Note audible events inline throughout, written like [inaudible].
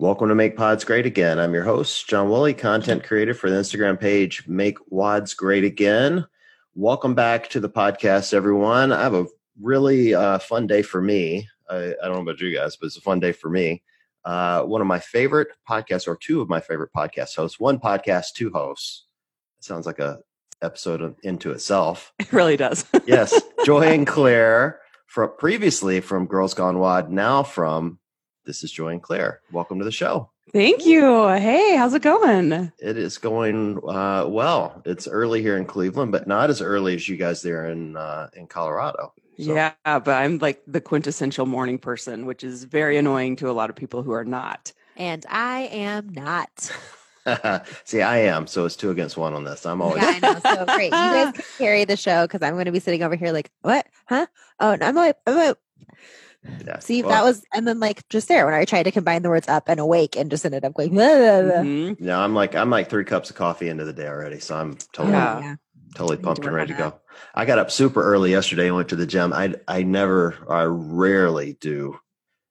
Welcome to Make Pods Great Again. I'm your host, John Woolley, content creator for the Instagram page Make WODs Great Again. Welcome back to the podcast, everyone. I have a really uh, fun day for me. I, I, don't know about you guys, but it's a fun day for me. Uh, one of my favorite podcasts, or two of my favorite podcast hosts, one podcast, two hosts. It sounds like a episode of, into itself. [laughs] It really does. yes, [laughs] Joy and Claire from previously from Girls Gone WOD, now from this is Joy and Claire. Welcome to the show. Thank you. Hey, how's it going? It is going uh, well. It's early here in Cleveland, but not as early as you guys there in uh, in Colorado. So. Yeah, but I'm like the quintessential morning person, which is very annoying to a lot of people who are not. And I am not. [laughs] [laughs] See, I am. So it's two against one on this. I'm always. Yeah, I know. So [laughs] great. You guys can carry the show because I'm going to be sitting over here like, what? Huh? Oh, I'm like, I'm like. Yeah. See, well, that was, and then like just there when I tried to combine the words up and awake and just ended up going, blah, blah, blah. Mm-hmm. yeah, I'm like, I'm like three cups of coffee into the day already. So I'm totally, yeah. totally pumped and ready to go. I got up super early yesterday and went to the gym. I, I never, I rarely do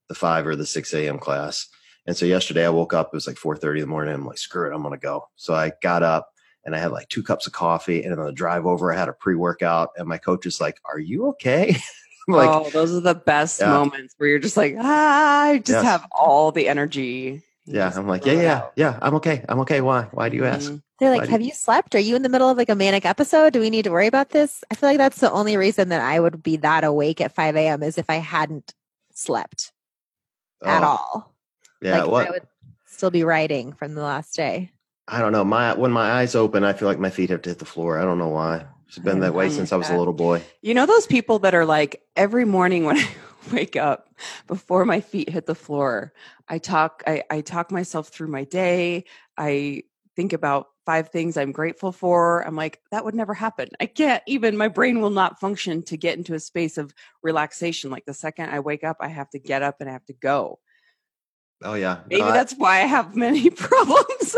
the five or the 6 a.m. class. And so yesterday I woke up, it was like 4.30 in the morning. I'm like, screw it, I'm going to go. So I got up and I had like two cups of coffee. And on the drive over, I had a pre workout. And my coach is like, Are you okay? [laughs] [laughs] like, oh, those are the best yeah. moments where you're just like, ah, I just yes. have all the energy. Yeah, I'm like, yeah, yeah, yeah. I'm okay. I'm okay. Why? Why do you ask? Mm-hmm. They're like, have you... you slept? Are you in the middle of like a manic episode? Do we need to worry about this? I feel like that's the only reason that I would be that awake at 5 a.m. is if I hadn't slept oh. at all. Yeah, like what? I would still be writing from the last day. I don't know. My when my eyes open, I feel like my feet have to hit the floor. I don't know why. It's been that way since I was a mm-hmm. little boy. You know those people that are like every morning when [laughs] I wake up before my feet hit the floor, I talk I, I talk myself through my day. I think about five things I'm grateful for. I'm like, that would never happen. I can't even, my brain will not function to get into a space of relaxation. Like the second I wake up, I have to get up and I have to go. Oh yeah. Maybe no, that's I, why I have many [laughs] problems.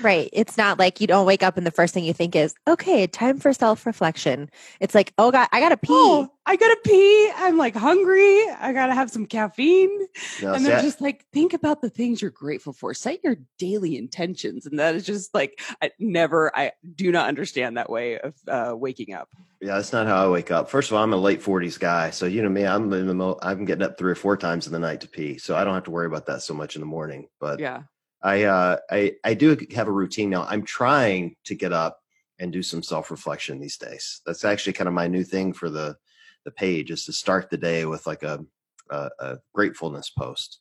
Right. It's not like you don't wake up and the first thing you think is, okay, time for self reflection. It's like, oh God, I gotta pee. Oh, I gotta pee. I'm like hungry. I gotta have some caffeine. No, and they're just like, think about the things you're grateful for. Set your daily intentions. And that is just like, I never, I do not understand that way of uh, waking up. Yeah, that's not how I wake up. First of all, I'm a late 40s guy. So, you know me, I'm in the mo- I'm getting up three or four times in the night to pee. So I don't have to worry about that so much in the morning. But yeah I uh, I I do have a routine now. I'm trying to get up and do some self reflection these days. That's actually kind of my new thing for the the page is to start the day with like a, a, a gratefulness post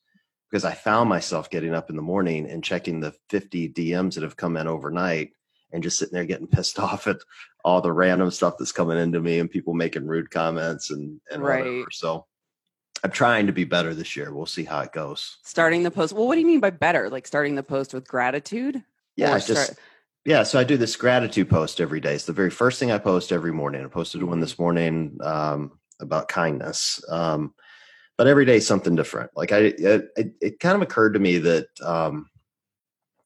because I found myself getting up in the morning and checking the 50 DMs that have come in overnight and just sitting there getting pissed [laughs] off at all the random stuff that's coming into me and people making rude comments and and right. whatever. So I'm trying to be better this year. We'll see how it goes. Starting the post. Well, what do you mean by better? Like starting the post with gratitude? Yeah, just start- yeah. So I do this gratitude post every day. It's the very first thing I post every morning. I posted one this morning um, about kindness. Um, but every day something different. Like I, it, it kind of occurred to me that um,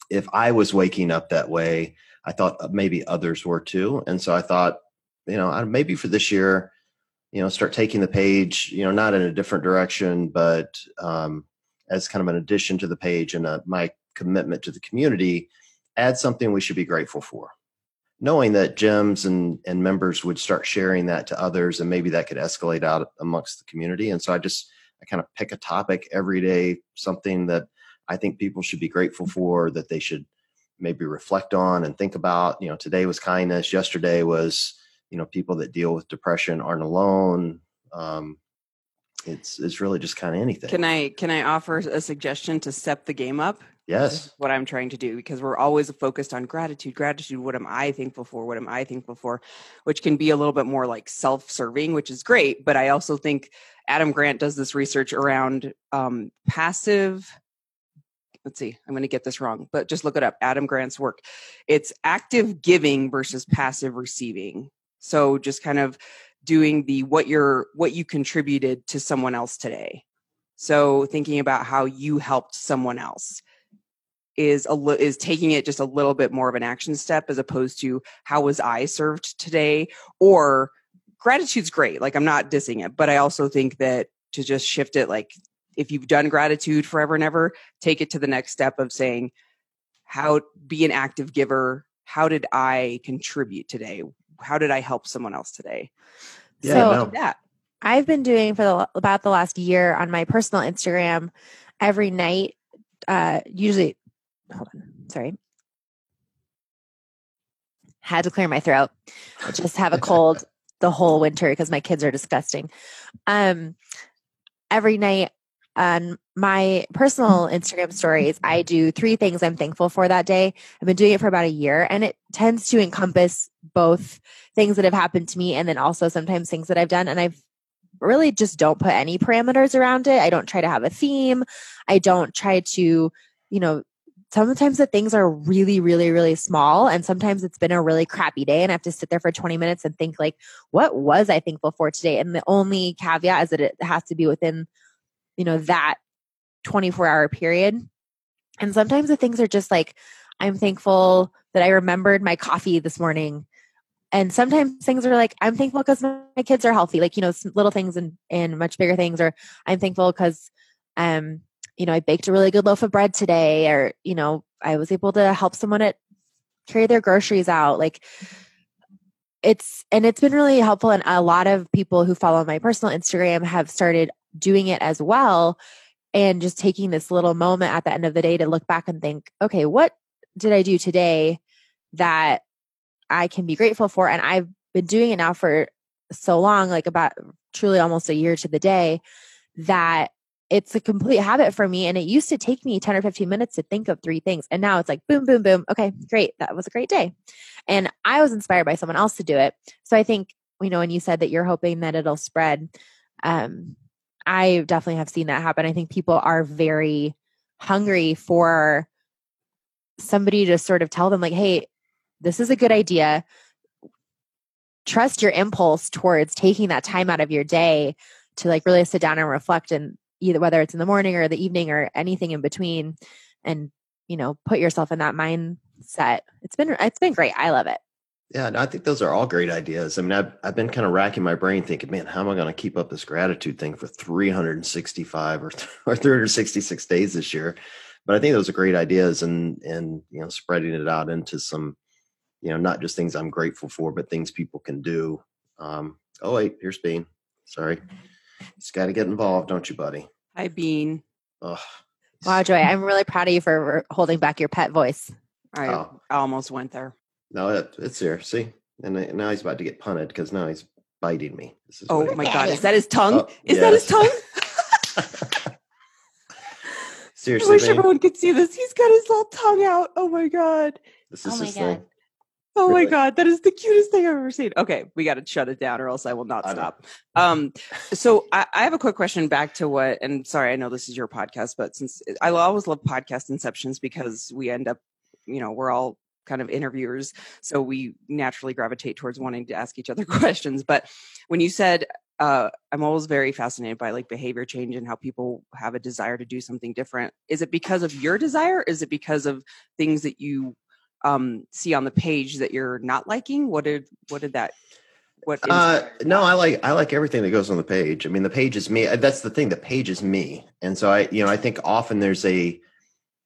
if I was waking up that way, I thought maybe others were too. And so I thought, you know, maybe for this year, you know start taking the page you know not in a different direction but um, as kind of an addition to the page and a, my commitment to the community add something we should be grateful for. Knowing that gyms and and members would start sharing that to others and maybe that could escalate out amongst the community. And so i just i kind of pick a topic every day something that i think people should be grateful for that they should maybe reflect on and think about. You know today was kindness yesterday was you know people that deal with depression aren't alone. Um, it's it's really just kind of anything. Can i can i offer a suggestion to step the game up? Yes. what i'm trying to do because we're always focused on gratitude gratitude what am i thankful for what am i thankful for? Which can be a little bit more like self-serving which is great but i also think adam grant does this research around um, passive let's see i'm going to get this wrong but just look it up adam grant's work. It's active giving versus passive receiving so just kind of doing the what you're what you contributed to someone else today. So thinking about how you helped someone else is a li- is taking it just a little bit more of an action step as opposed to how was I served today or gratitude's great like I'm not dissing it but I also think that to just shift it like if you've done gratitude forever and ever, take it to the next step of saying, how be an active giver. How did I contribute today? How did I help someone else today? Yeah, so no. that I've been doing for the, about the last year on my personal Instagram every night. Uh, usually, hold on, sorry. Had to clear my throat. I just have a [laughs] cold the whole winter because my kids are disgusting. Um, every night on my personal Instagram stories, I do three things I'm thankful for that day. I've been doing it for about a year and it tends to encompass both things that have happened to me and then also sometimes things that I've done. And I've really just don't put any parameters around it. I don't try to have a theme. I don't try to, you know, sometimes the things are really, really, really small. And sometimes it's been a really crappy day and I have to sit there for 20 minutes and think like, what was I thankful for today? And the only caveat is that it has to be within, you know, that 24 hour period. And sometimes the things are just like, I'm thankful that I remembered my coffee this morning. And sometimes things are like, I'm thankful because my kids are healthy, like, you know, little things and, and much bigger things, or I'm thankful because, um, you know, I baked a really good loaf of bread today, or, you know, I was able to help someone at carry their groceries out. Like it's, and it's been really helpful. And a lot of people who follow my personal Instagram have started doing it as well. And just taking this little moment at the end of the day to look back and think, okay, what did I do today that I can be grateful for? And I've been doing it now for so long, like about truly almost a year to the day, that it's a complete habit for me. And it used to take me 10 or 15 minutes to think of three things. And now it's like, boom, boom, boom. Okay, great. That was a great day. And I was inspired by someone else to do it. So I think, you know, when you said that you're hoping that it'll spread, um, I definitely have seen that happen. I think people are very hungry for somebody to sort of tell them, like, hey, this is a good idea. Trust your impulse towards taking that time out of your day to like really sit down and reflect and either whether it's in the morning or the evening or anything in between and you know put yourself in that mindset it's been it's been great i love it yeah i think those are all great ideas i mean i've, I've been kind of racking my brain thinking man how am i going to keep up this gratitude thing for 365 or, [laughs] or 366 days this year but i think those are great ideas and and you know spreading it out into some you know not just things i'm grateful for but things people can do um oh wait here's bean sorry He's got to get involved, don't you, buddy? Hi, Bean. Ugh. Wow, Joy, I'm really proud of you for holding back your pet voice. I, oh. I almost went there. No, it, it's there. See, and now he's about to get punted because now he's biting me. oh my god, is that his tongue? Oh, is yes. that his tongue? [laughs] Seriously, I wish man. everyone could see this. He's got his little tongue out. Oh my god. This is oh his god. thing. Oh really? my god, that is the cutest thing I've ever seen. Okay, we got to shut it down, or else I will not I stop. Um, so I, I, have a quick question back to what, and sorry, I know this is your podcast, but since I always love podcast inceptions because we end up, you know, we're all kind of interviewers, so we naturally gravitate towards wanting to ask each other [laughs] questions. But when you said, uh, I'm always very fascinated by like behavior change and how people have a desire to do something different. Is it because of your desire? Is it because of things that you um, see on the page that you're not liking? What did what did that? What? Uh, no, I like I like everything that goes on the page. I mean, the page is me. That's the thing. The page is me, and so I, you know, I think often there's a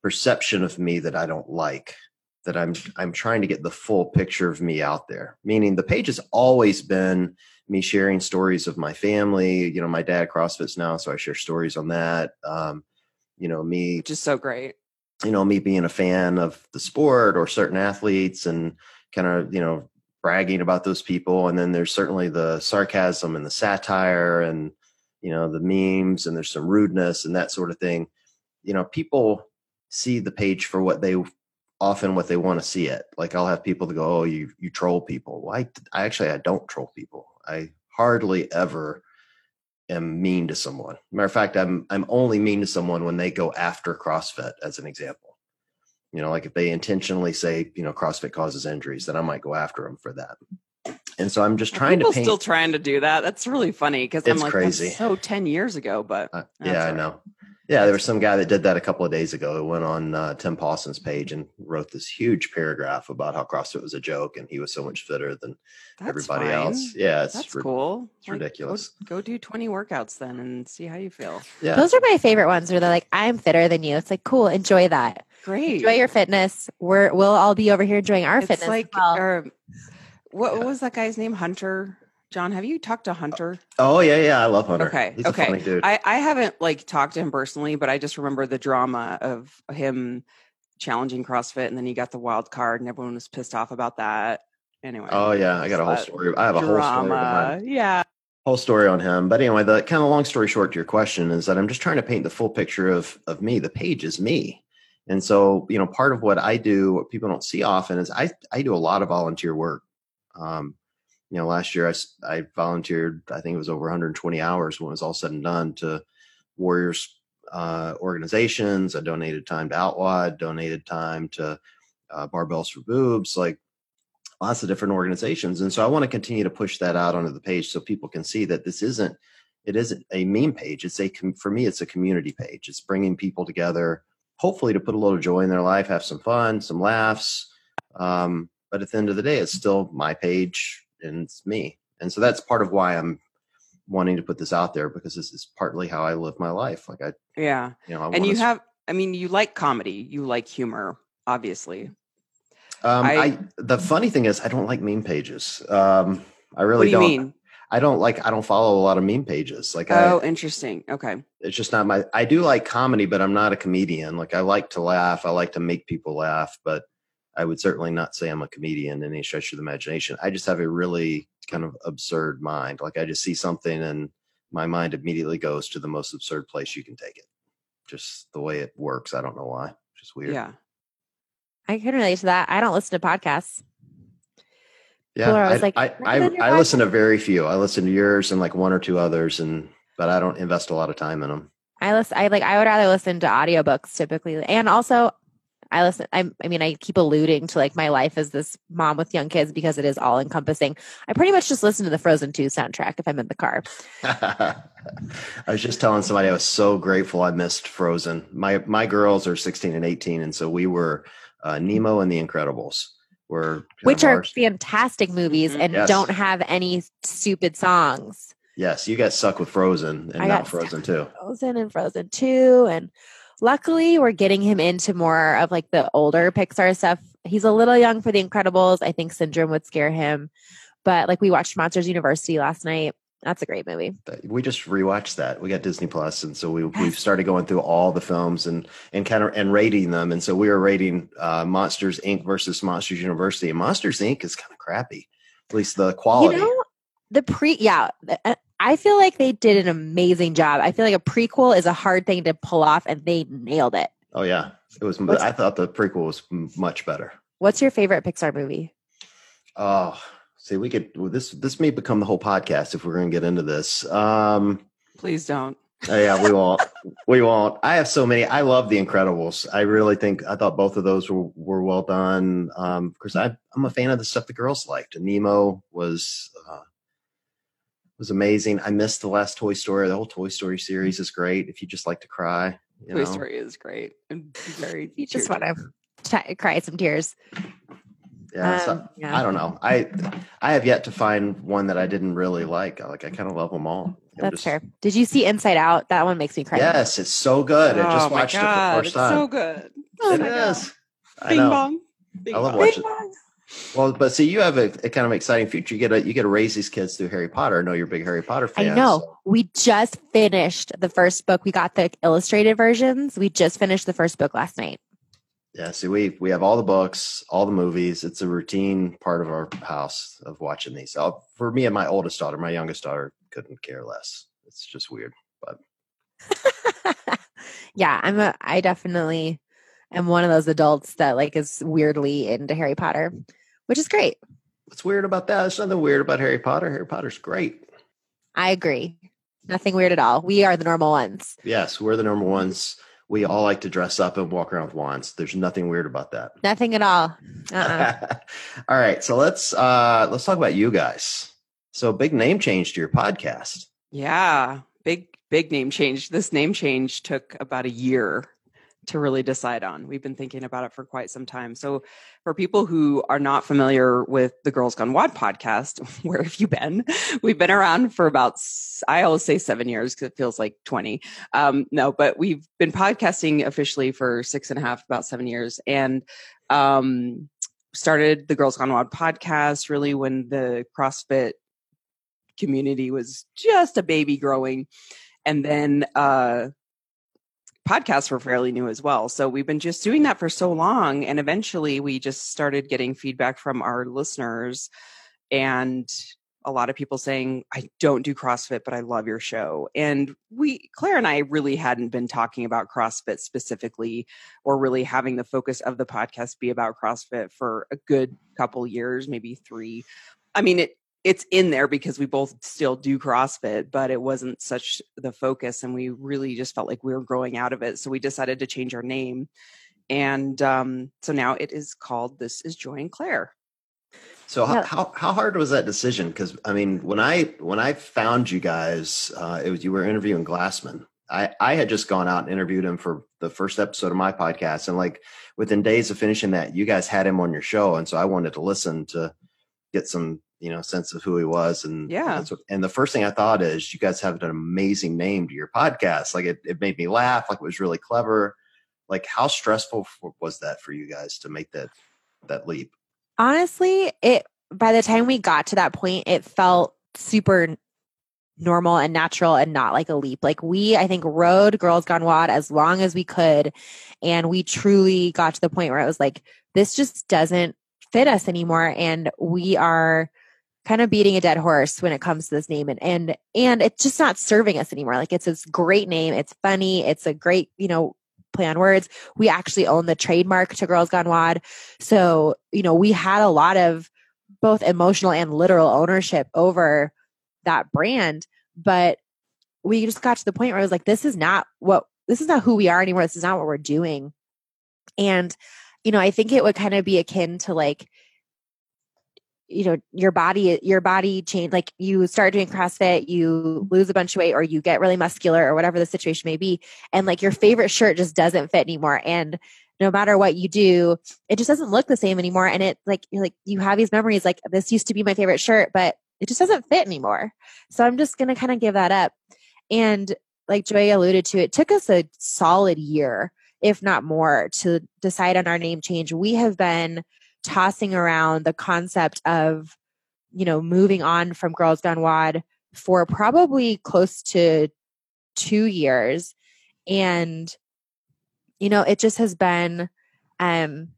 perception of me that I don't like. That I'm I'm trying to get the full picture of me out there. Meaning, the page has always been me sharing stories of my family. You know, my dad CrossFits now, so I share stories on that. Um, you know, me, just so great you know, me being a fan of the sport or certain athletes and kind of, you know, bragging about those people. And then there's certainly the sarcasm and the satire and, you know, the memes and there's some rudeness and that sort of thing. You know, people see the page for what they often what they want to see it. Like I'll have people to go, "Oh, you you troll people." Well, I, I actually I don't troll people. I hardly ever am mean to someone. Matter of fact, I'm I'm only mean to someone when they go after CrossFit, as an example. You know, like if they intentionally say, you know, CrossFit causes injuries, then I might go after them for that. And so I'm just trying People to paint. Still trying to do that. That's really funny because I'm like, crazy. so ten years ago, but uh, yeah, I know. Yeah, there was some guy that did that a couple of days ago. It went on uh, Tim Paulson's page and wrote this huge paragraph about how CrossFit was a joke and he was so much fitter than That's everybody fine. else. Yeah, it's That's cool. It's like, ridiculous. Go, go, do 20 workouts then and see how you feel. Yeah. Those are my favorite ones where they're like, I'm fitter than you. It's like, cool, enjoy that. Great. Enjoy your fitness. We're, we'll all be over here enjoying our it's fitness. Like, well. or, what, what was that guy's name? Hunter John, have you talked to Hunter? Oh yeah, yeah, I love Hunter. Okay, He's okay. I, I haven't like talked to him personally, but I just remember the drama of him challenging CrossFit, and then he got the wild card, and everyone was pissed off about that. Anyway. Oh yeah, I got a whole story. I have a drama. whole story behind. Yeah. Whole story on him, but anyway, the kind of long story short to your question is that I'm just trying to paint the full picture of of me. The page is me, and so you know, part of what I do, what people don't see often, is I I do a lot of volunteer work. Um, you know, last year I, I volunteered, I think it was over 120 hours when it was all said and done to Warriors uh, organizations. I donated time to Outlaw, donated time to uh, Barbells for Boobs, like lots of different organizations. And so I want to continue to push that out onto the page so people can see that this isn't, it isn't a meme page. It's a, for me, it's a community page. It's bringing people together, hopefully to put a little joy in their life, have some fun, some laughs. Um, but at the end of the day, it's still my page and it's me. And so that's part of why I'm wanting to put this out there because this is partly how I live my life. Like I, yeah, you know, I and you have, I mean, you like comedy, you like humor, obviously. Um, I, I, the funny thing is, I don't like meme pages. Um, I really do not mean? I don't like. I don't follow a lot of meme pages. Like, oh, I, interesting. Okay, it's just not my. I do like comedy, but I'm not a comedian. Like, I like to laugh. I like to make people laugh, but I would certainly not say I'm a comedian in any stretch of the imagination. I just have a really kind of absurd mind. Like I just see something and my mind immediately goes to the most absurd place you can take it. Just the way it works. I don't know why. Just weird. Yeah. I can relate to that. I don't listen to podcasts. Yeah, I, like, I, I, I listen to very few. I listen to yours and like one or two others, and but I don't invest a lot of time in them. I listen. I like. I would rather listen to audiobooks typically, and also I listen. I, I mean, I keep alluding to like my life as this mom with young kids because it is all encompassing. I pretty much just listen to the Frozen 2 soundtrack if I'm in the car. [laughs] I was just telling somebody I was so grateful I missed Frozen. My my girls are 16 and 18, and so we were uh, Nemo and the Incredibles. Were which are fantastic movies mm-hmm. and yes. don't have any stupid songs. Yes, you got stuck with Frozen and I now Frozen too. Frozen and Frozen 2 and luckily we're getting him into more of like the older Pixar stuff. He's a little young for the Incredibles. I think Syndrome would scare him. But like we watched Monsters University last night. That's a great movie. We just rewatched that. We got Disney Plus, and so we we've started going through all the films and and kind of and rating them. And so we were rating uh, Monsters Inc. versus Monsters University. And Monsters Inc. is kind of crappy, at least the quality. You know, the pre yeah uh, I feel like they did an amazing job. I feel like a prequel is a hard thing to pull off, and they nailed it. Oh yeah, it was. What's, I thought the prequel was much better. What's your favorite Pixar movie? Oh, see, we could well, this. This may become the whole podcast if we're going to get into this. Um, Please don't. Oh, yeah, we won't. [laughs] we won't. I have so many. I love The Incredibles. I really think I thought both of those were, were well done. Um, because I I'm a fan of the stuff the girls liked. And Nemo was uh, was amazing. I missed the last Toy Story. The whole Toy Story series is great. If you just like to cry, Toy know. Story is great and very. [laughs] you just want to t- cry some tears. Yeah, um, so, yeah, I don't know. I I have yet to find one that I didn't really like. Like I kind of love them all. I'm That's just, fair. Did you see Inside Out? That one makes me cry. Yes, it's so good. I just oh watched God, it for the first time. so good. Oh it is. Bing bong. Bing I love watching. Well, but see, you have a, a, kind of exciting future. You get to you get to raise these kids through Harry Potter. I know you're a big Harry Potter fan. I know. So. We just finished the first book. We got the illustrated versions. We just finished the first book last night. Yeah, see, we we have all the books, all the movies. It's a routine part of our house of watching these. So for me and my oldest daughter, my youngest daughter couldn't care less. It's just weird, but [laughs] yeah, I'm a. I definitely am one of those adults that like is weirdly into Harry Potter, which is great. What's weird about that? There's nothing weird about Harry Potter. Harry Potter's great. I agree. Nothing weird at all. We are the normal ones. Yes, we're the normal ones. We all like to dress up and walk around with wands. There's nothing weird about that. Nothing at all. Uh-uh. [laughs] all right, so let's uh let's talk about you guys. So big name change to your podcast. Yeah, big big name change. This name change took about a year to really decide on. We've been thinking about it for quite some time. So, for people who are not familiar with the Girls Gone WOD podcast, [laughs] where have you been? We've been around for about, I always say seven years because it feels like 20. Um, no, but we've been podcasting officially for six and a half, about seven years. And um, started the Girls Gone WOD podcast really when the CrossFit community was just a baby growing. And then, uh, podcasts were fairly new as well. So we've been just doing that for so long. And eventually we just started getting feedback from our listeners and a lot of people saying, I don't do CrossFit, but I love your show. And we, Claire and I really hadn't been talking about CrossFit specifically or really having the focus of the podcast be about CrossFit for a good couple years, maybe three. I mean, it, it's in there because we both still do CrossFit, but it wasn't such the focus. And we really just felt like we were growing out of it. So we decided to change our name. And um, so now it is called This is Joy and Claire. So how, how, how hard was that decision? Because I mean, when I when I found you guys, uh, it was you were interviewing Glassman. I I had just gone out and interviewed him for the first episode of my podcast, and like within days of finishing that, you guys had him on your show, and so I wanted to listen to get some you know sense of who he was and yeah. what, and the first thing i thought is you guys have an amazing name to your podcast. Like it, it made me laugh like it was really clever. Like how stressful was that for you guys to make that that leap? Honestly it by the time we got to that point it felt super normal and natural and not like a leap. Like we i think rode girls gone wild as long as we could and we truly got to the point where it was like this just doesn't fit us anymore and we are kind of beating a dead horse when it comes to this name. And and and it's just not serving us anymore. Like it's this great name. It's funny. It's a great you know play on words. We actually own the trademark to girls gone wod so you know we had a lot of both emotional and literal ownership over that brand but we just got to the point where I was like this is not what this is not who we are anymore. This is not what we're doing. And you know i think it would kind of be akin to like you know your body your body change like you start doing crossfit you lose a bunch of weight or you get really muscular or whatever the situation may be and like your favorite shirt just doesn't fit anymore and no matter what you do it just doesn't look the same anymore and it like you're like you have these memories like this used to be my favorite shirt but it just doesn't fit anymore. So i'm just going to kind of give that up. And like joy alluded to it took us a solid year if not more to decide on our name change. We have been tossing around the concept of, you know, moving on from Girls Gone WOD for probably close to two years. And, you know, it just has been, um,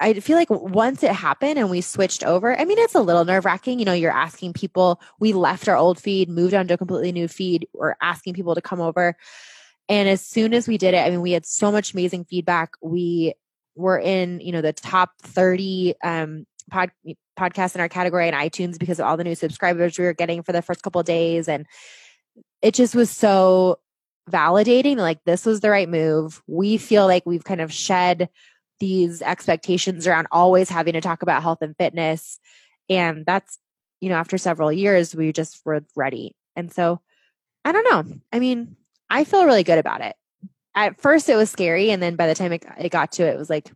I feel like once it happened and we switched over, I mean, it's a little nerve wracking. You know, you're asking people, we left our old feed, moved on to a completely new feed, we're asking people to come over. And as soon as we did it, I mean, we had so much amazing feedback. We we're in you know the top 30 um, pod, podcasts in our category in itunes because of all the new subscribers we were getting for the first couple days and it just was so validating like this was the right move. We feel like we've kind of shed these expectations around always having to talk about health and fitness and that's you know after several years we just were ready. And so i don't know. I mean i feel really good about it at first it was scary and then by the time it, it got to it, it was like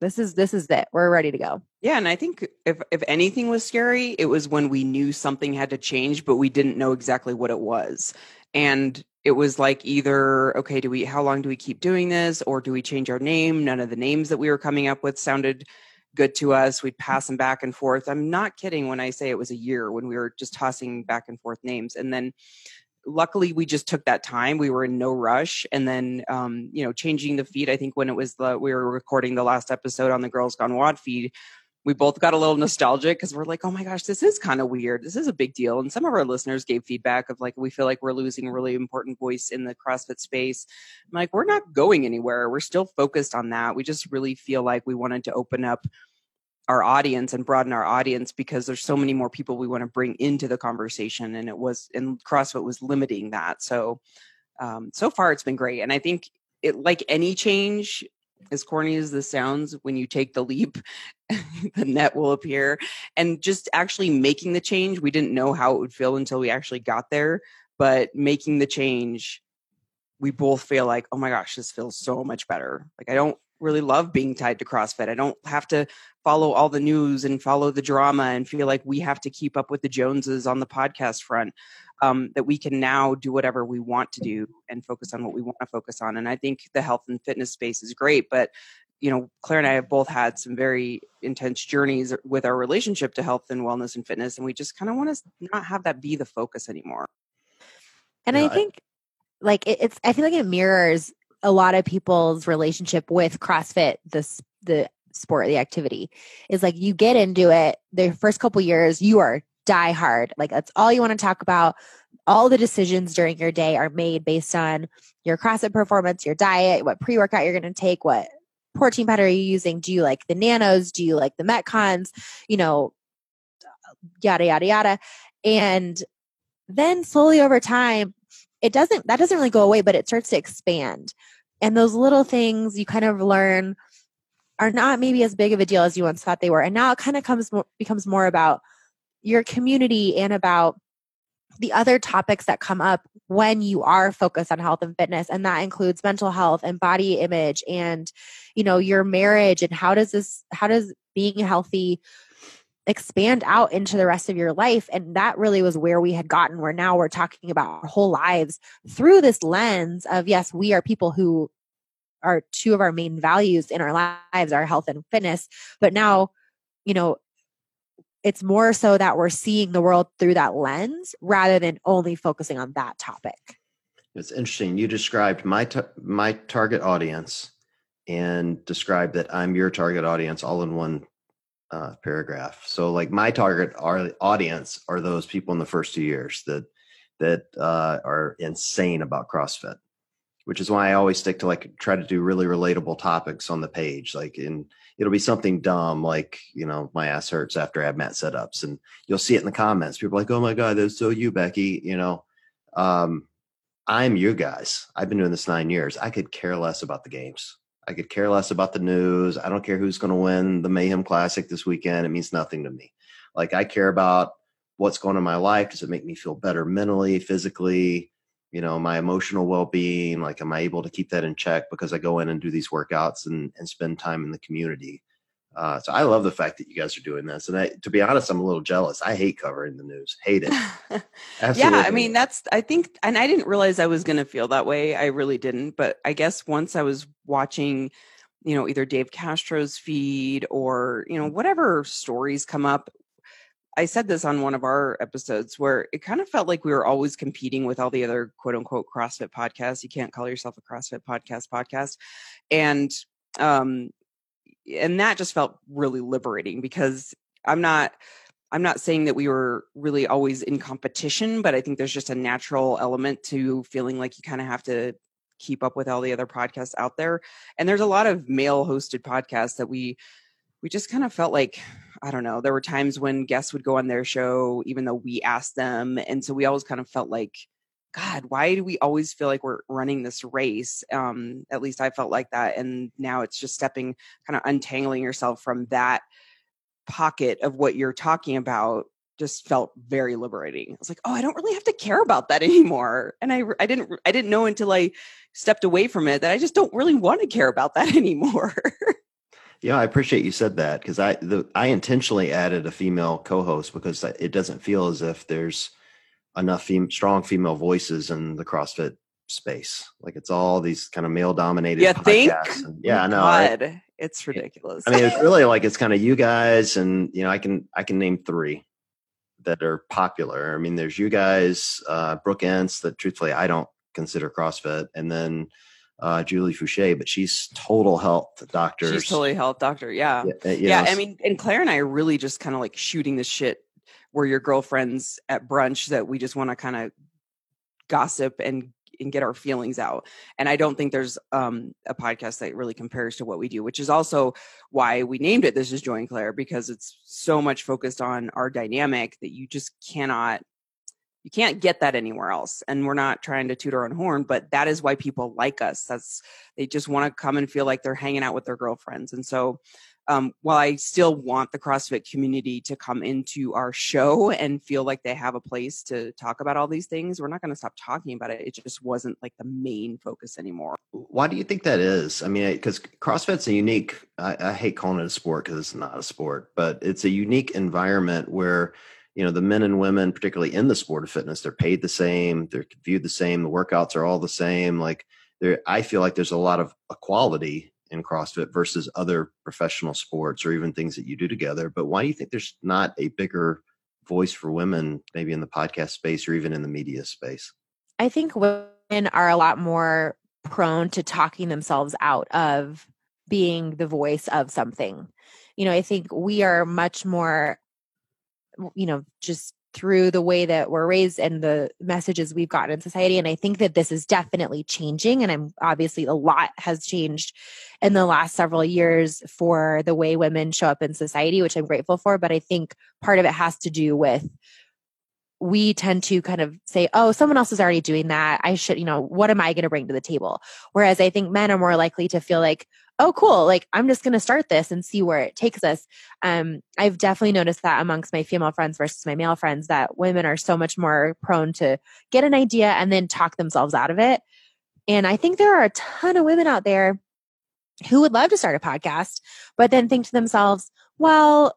this is this is it. We're ready to go. Yeah and i think if if anything was scary it was when we knew something had to change but we didn't know exactly what it was. And it was like either okay do we how long do we keep doing this? Or do we change our name? None of the names that we were coming up with sounded good to us. We'd pass them back and forth. I'm not kidding when i say it was a year when we were just tossing back and forth names. And then luckily we just took that time. We were in no rush. And then um, you know changing the feed i think when it was the we were recording the last episode on the girls gone wod feed we both got a little nostalgic because we're like oh my gosh this is kind of weird. This is a big deal. And some of our listeners gave feedback of like we feel like we're losing a really important voice in the crossfit space. I'm like we're not going anywhere. We're still focused on that. We just really feel like we wanted to open up our audience and broaden our audience because there's so many more people we want to bring into the conversation and it was and crossfit was limiting that. So um, so far it's been great. And i think it like any change as corny as this sounds when you take the leap [laughs] the net will appear. And just actually making the change we didn't know how it would feel until we actually got there but making the change, we both feel like, oh my gosh, this feels so much better. Like I don't really love being tied to CrossFit. I don't have to follow all the news and follow the drama and feel like we have to keep up with the Joneses on the podcast front. Um, that we can now do whatever we want to do and focus on what we want to focus on. And I think the health and fitness space is great, but you know, Claire and I have both had some very intense journeys with our relationship to health and wellness and fitness, and we just kind of want to not have that be the focus anymore. And I think, like, it, it's I feel like it mirrors a lot of people's relationship with CrossFit, this the sport, the activity is like you get into it the first couple years, you are die hard. Like that's all you want to talk about. All the decisions during your day are made based on your CrossFit performance, your diet, what pre workout you're going to take, what protein powder are you using? Do you like the nanos? Do you like the Metcons? You know, yada, yada, yada. And then slowly over time, it doesn't, that doesn't really go away, but it starts to expand. And those little things you kind of learn are not maybe as big of a deal as you once thought they were. And now it kind of comes, becomes more about your community and about the other topics that come up when you are focused on health and fitness and that includes mental health and body image and you know your marriage and how does this how does being healthy expand out into the rest of your life and that really was where we had gotten where now we're talking about our whole lives through this lens of yes we are people who are two of our main values in our lives our health and fitness but now you know it's more so that we're seeing the world through that lens rather than only focusing on that topic. It's interesting. You described my t- my target audience and described that I'm your target audience all in one uh, paragraph. So, like my target our audience are those people in the first two years that that uh, are insane about CrossFit, which is why I always stick to like try to do really relatable topics on the page, like in it'll be something dumb like you know my ass hurts after ab mat setups and you'll see it in the comments. People like oh my god that's so you becky you know? Um, i'm you guys. I've been doing this nine years. I could care less about the games i could care less about the news. I don't care who's going to win the mayhem classic this weekend. It means nothing to me. Like i care about what's going on in my life. Does it make me feel better mentally physically? You know my emotional well-being? Like am i able to keep that in check because i go in and do these workouts and, and spend time in the community uh, so i love the fact that you guys are doing this. And I, to be honest i'm a little jealous. I hate covering the news. Hate it. [laughs] Yeah i mean that's i think and i didn't realize i was going to feel that way. I really didn't. But i guess once i was watching you know either dave castro's feed or you know whatever stories come up I said this on one of our episodes where it kind of felt like we were always competing with all the other quote unquote CrossFit podcasts. You can't call yourself a CrossFit podcast podcast. And um and that just felt really liberating because I'm not I'm not saying that we were really always in competition, but I think there's just a natural element to feeling like you kind of have to keep up with all the other podcasts out there. And there's a lot of male hosted podcasts that we we just kind of felt like I don't know. There were times when guests would go on their show, even though we asked them. And so we always kind of felt like, God, why do we always feel like we're running this race? Um, at least I felt like that. And now it's just stepping, kind of untangling yourself from that pocket of what you're talking about just felt very liberating. I was like, oh, I don't really have to care about that [laughs] anymore. And I, I didn't, I didn't know until I stepped away from it that I just don't really want to care about that [laughs] anymore. Yeah, I appreciate you said that because I the I intentionally added a female co-host because it doesn't feel as if there's enough fem- strong female voices in the CrossFit space. Like it's all these kind of male dominated. Yeah, think. And, yeah, I know. It's ridiculous. I mean, it's really like it's kind of you guys, and you know, I can I can name three that are popular. I mean, there's you guys, uh, Brooke Ence, that truthfully I don't consider CrossFit, and then uh, Julie Foucher, but she's total health doctor. She's totally health doctor. Yeah. Yeah. yeah know, I mean, and Claire and I are really just kind of like shooting the shit where your girlfriends at brunch that we just want to kind of gossip and and get our feelings out. And I don't think there's um, a podcast that really compares to what we do, which is also why we named it This is Joy and Claire, because it's so much focused on our dynamic that you just cannot you can't get that anywhere else. And we're not trying to toot our own horn, but that is why people like us. That's they just want to come and feel like they're hanging out with their girlfriends. And so um, while I still want the CrossFit community to come into our show and feel like they have a place to talk about all these things, we're not going to stop talking about it. It just wasn't like the main focus anymore. Why do you think that is? I mean, because CrossFit's a unique, I, I hate calling it a sport because it's not a sport, but it's a unique environment where you know the men and women particularly in the sport of fitness they're paid the same they're viewed the same the workouts are all the same like there i feel like there's a lot of equality in CrossFit versus other professional sports or even things that you do together. But why do you think there's not a bigger voice for women, maybe in the podcast space or even in the media space? I think women are a lot more prone to talking themselves out of being the voice of something. You know, I think we are much more, you know, just through the way that we're raised and the messages we've gotten in society. And I think that this is definitely changing. And I'm obviously a lot has changed in the last several years for the way women show up in society, which I'm grateful for. But I think part of it has to do with we tend to kind of say, oh, someone else is already doing that. I should, you know, what am I going to bring to the table? Whereas I think men are more likely to feel like, oh, cool, like I'm just going to start this and see where it takes us. Um, I've definitely noticed that amongst my female friends versus my male friends that women are so much more prone to get an idea and then talk themselves out of it. And I think there are a ton of women out there who would love to start a podcast, but then think to themselves, well,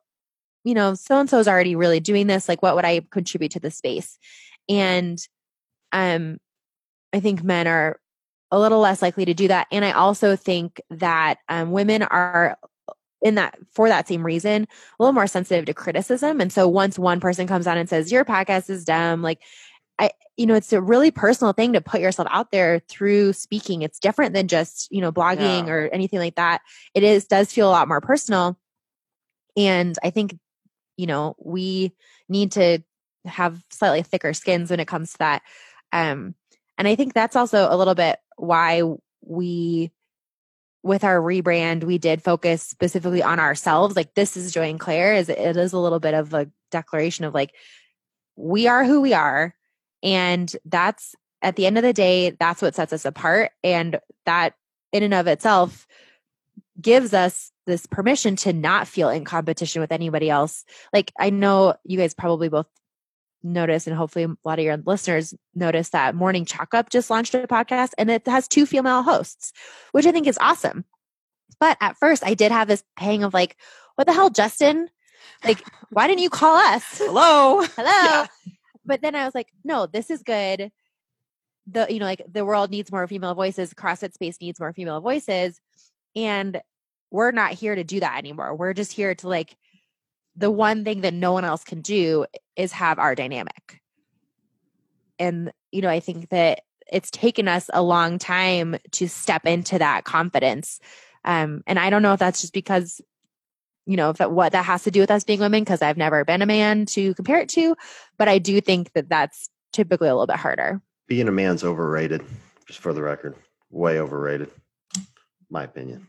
you know, so and so is already really doing this. Like, what would I contribute to the space? And um, I think men are a little less likely to do that. And I also think that um, women are in that for that same reason a little more sensitive to criticism and so once one person comes on and says your podcast is dumb like i you know it's a really personal thing to put yourself out there through speaking it's different than just you know blogging yeah. or anything like that it is does feel a lot more personal and i think you know we need to have slightly thicker skins when it comes to that um and i think that's also a little bit why we with our rebrand we did focus specifically on ourselves. Like this is joy and claire is it is a little bit of a declaration of like we are who we are. And that's at the end of the day that's what sets us apart. And that in and of itself gives us this permission to not feel in competition with anybody else. Like i know you guys probably both notice, and hopefully a lot of your listeners notice that Morning Chalk Up just launched a podcast and it has two female hosts, which I think is awesome. But at first, I did have this pang of like, what the hell, Justin? Like, why didn't you call us? [laughs] Hello. Hello. Yeah. But then I was like, no, this is good. The, you know, like the world needs more female voices. CrossFit space needs more female voices. And we're not here to do that anymore. We're just here to like the one thing that no one else can do is have our dynamic. And, you know, I think that it's taken us a long time to step into that confidence. Um, and I don't know if that's just because, you know, if that, what that has to do with us being women, because I've never been a man to compare it to, but I do think that that's typically a little bit harder. Being a man's overrated, just for the record, way overrated, my opinion.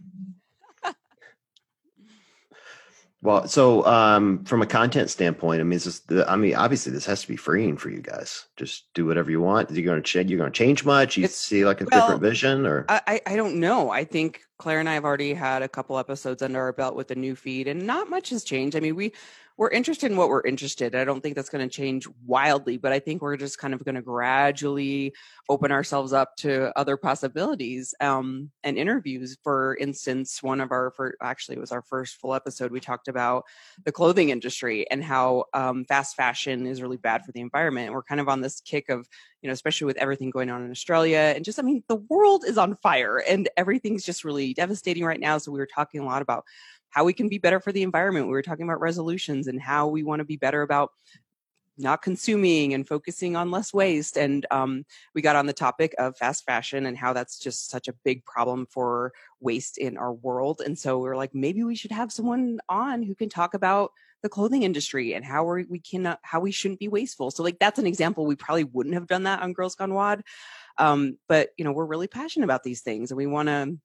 Well, so um, from a content standpoint, I mean, this, I mean, obviously, this has to be freeing for you guys. Just do whatever you want. You're going to change. You're going to change much. You it's, see like a well, different vision, or I, I don't know. I think Claire and I have already had a couple episodes under our belt with the new feed, and not much has changed. I mean, we we're interested in what we're interested. I don't think that's going to change wildly, but I think we're just kind of going to gradually open ourselves up to other possibilities um, and interviews. For instance, one of our first, actually it was our first full episode. We talked about the clothing industry and how um, fast fashion is really bad for the environment. And we're kind of on this kick of you know, especially with everything going on in Australia and just, I mean, the world is on fire and everything's just really devastating right now. So we were talking a lot about how we can be better for the environment. We were talking about resolutions and how we want to be better about not consuming and focusing on less waste. And um, we got on the topic of fast fashion and how that's just such a big problem for waste in our world. And so we are like, maybe we should have someone on who can talk about the clothing industry and how we can how we shouldn't be wasteful. So like that's an example. We probably wouldn't have done that on Girls Gone WOD, Um, but you know, we're really passionate about these things and we want to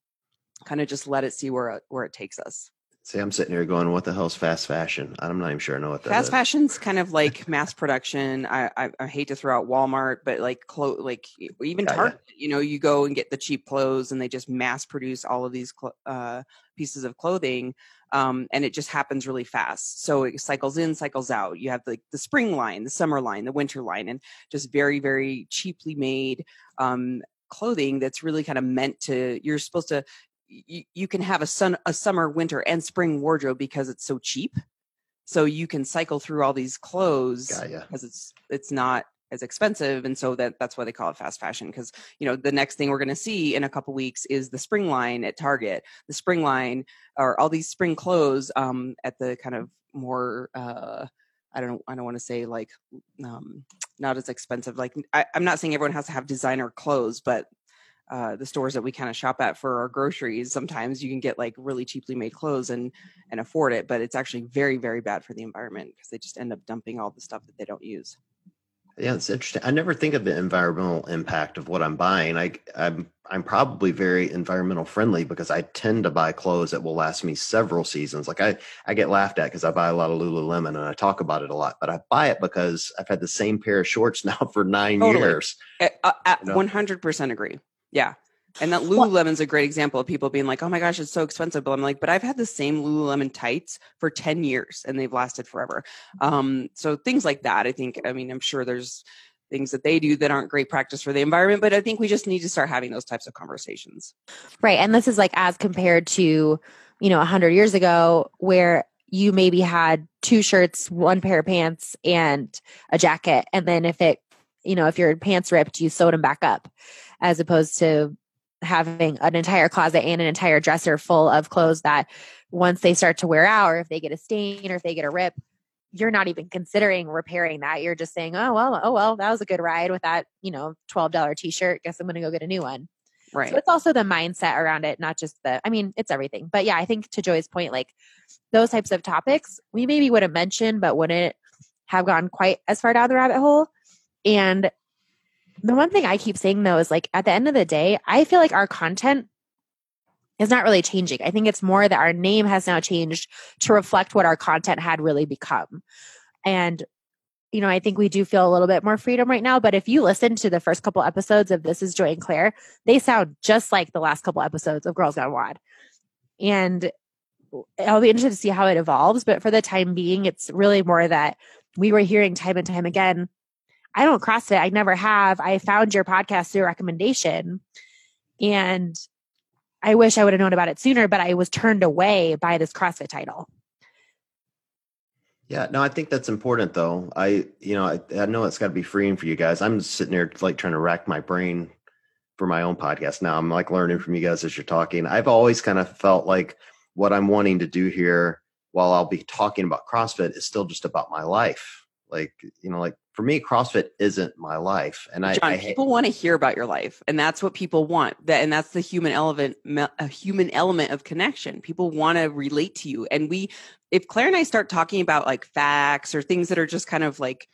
kind of just let it see where where it takes us. See, I'm sitting here going, "What the hell's fast fashion?" I'm not even sure I know what that fast is. fashion's [laughs] kind of like mass production. I, I, I hate to throw out Walmart, but like clo- like even ya. Target. You know, you go and get the cheap clothes, and they just mass produce all of these cl- uh, pieces of clothing, um, and it just happens really fast. So it cycles in, cycles out. You have like the spring line, the summer line, the winter line, and just very very cheaply made um, clothing that's really kind of meant to. You're supposed to you, you can have a sun a summer winter and spring wardrobe because it's so cheap. So you can cycle through all these clothes because it's it's not as expensive and so that that's why they call it fast fashion because you know the next thing we're going to see in a couple weeks is the spring line at target. The spring line or all these spring clothes um at the kind of more uh I don't I don't want to say like um not as expensive like I, I'm not saying everyone has to have designer clothes but uh, the stores that we kind of shop at for our groceries sometimes you can get like really cheaply made clothes and and afford it but it's actually very very bad for the environment because they just end up dumping all the stuff that they don't use Yeah, it's interesting. I never think of the environmental impact of what I'm buying. I, I'm I'm probably very environmental friendly because I tend to buy clothes that will last me several seasons. Like I I get laughed at because I buy a lot of Lululemon and I talk about it a lot, but I buy it because I've had the same pair of shorts [laughs] now for nine Totally. years. Uh, uh, at 100% agree yeah and that lululemon's a great example of people being like oh my gosh it's so expensive but i'm like but i've had the same lululemon tights for 10 years and they've lasted forever um so things like that i think i mean i'm sure there's things that they do that aren't great practice for the environment but i think we just need to start having those types of conversations Right. And this is like as compared to, you know, 100 years ago, where you maybe had two shirts, one pair of pants, and a jacket. And then if it, you know, if your pants ripped, you sewed them back up, as opposed to having an entire closet and an entire dresser full of clothes that once they start to wear out, or if they get a stain or if they get a rip, you're not even considering repairing that. You're just saying, oh, well, oh, well, that was a good ride with that, you know, $12 t shirt. Guess I'm going to go get a new one. right So it's also the mindset around it, not just the, I mean, it's everything. But yeah, I think to Joy's point, like those types of topics, we maybe would have mentioned, but wouldn't have gone quite as far down the rabbit hole. And the one thing I keep saying though is like at the end of the day, I feel like our content is not really changing. I think it's more that our name has now changed to reflect what our content had really become. And you know, I think we do feel a little bit more freedom right now. But if you listen to the first couple episodes of This Is Joy and Claire, they sound just like the last couple episodes of Girls Gone WOD. And I'll be interested to see how it evolves. But for the time being, it's really more that we were hearing time and time again. I don't CrossFit. I never have. I found your podcast through recommendation. And I wish I would have known about it sooner, but I was turned away by this CrossFit title. Yeah, no, I think that's important though. I, you know, I, I know it's got to be freeing for you guys. I'm sitting there like trying to rack my brain for my own podcast now. I'm like learning from you guys as you're talking. I've always kind of felt like what I'm wanting to do here while I'll be talking about CrossFit is still just about my life. Like, you know, like for me, CrossFit isn't my life. And I, John, I people want to hear about your life, and that's what people want. That and that's the human element, a human element of connection. People want to relate to you, and we, if Claire and I start talking about like facts or things that are just kind of like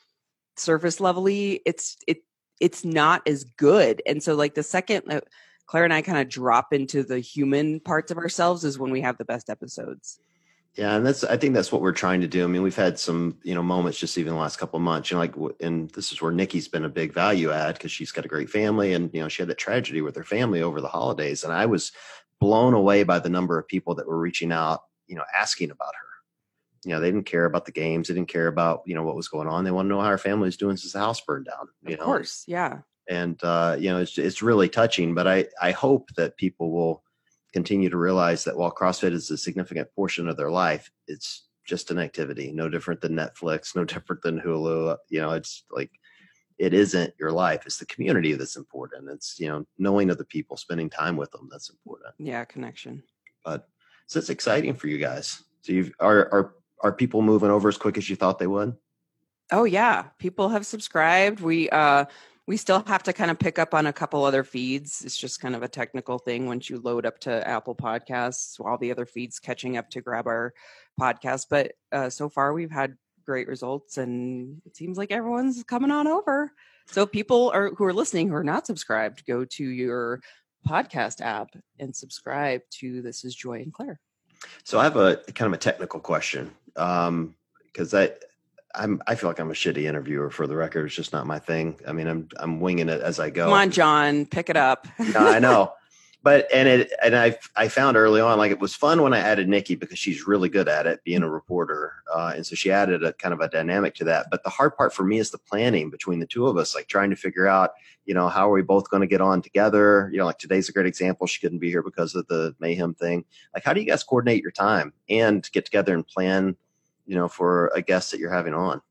surface levelly, it's it it's not as good. And so, like the second that Claire and I kind of drop into the human parts of ourselves is when we have the best episodes. Yeah, and that's I think that's what we're trying to do. I mean, we've had some you know moments just even the last couple of months. You know, like and this is where Nikki's been a big value add because she's got a great family, and you know she had that tragedy with her family over the holidays, and I was blown away by the number of people that were reaching out, you know, asking about her. You know, they didn't care about the games, they didn't care about you know what was going on. They want to know how her family was doing since the house burned down. You know, Of know, course, yeah. and uh, you know it's it's really touching. But I I hope that people will continue to realize that while CrossFit is a significant portion of their life, it's just an activity, no different than Netflix, [laughs] no different than Hulu. You know, it's like it isn't your life; it's the community that's important. It's you know knowing other people, spending time with them that's important. Yeah, connection. But so it's exciting for you guys. So you are are are people moving over as quick as you thought they would? Oh yeah, people have subscribed. We uh we still have to kind of pick up on a couple other feeds. It's just kind of a technical thing once you load up to Apple Podcasts, all the other feeds catching up to grab our podcast. But uh, so far, we've had great results, and it seems like everyone's coming on over. So people are who are listening who are not subscribed, go to your podcast app and subscribe to This Is Joy and Claire. So I have a kind of a technical question because um, I I'm I feel like I'm a shitty interviewer for the record. It's just not my thing. I mean, I'm I'm winging it as I go. Come on, John, pick it up. [laughs] no, I know. But and it and I I found early on like it was fun when I added Nikki because she's really good at it being a reporter, uh, and so she added a kind of a dynamic to that. But the hard part for me is the planning between the two of us, like trying to figure out, you know, how are we both going to get on together? You know, like today's a great example. She couldn't be here because of the mayhem thing. Like, how do you guys coordinate your time and get together and plan? You know, for a guest that you're having on.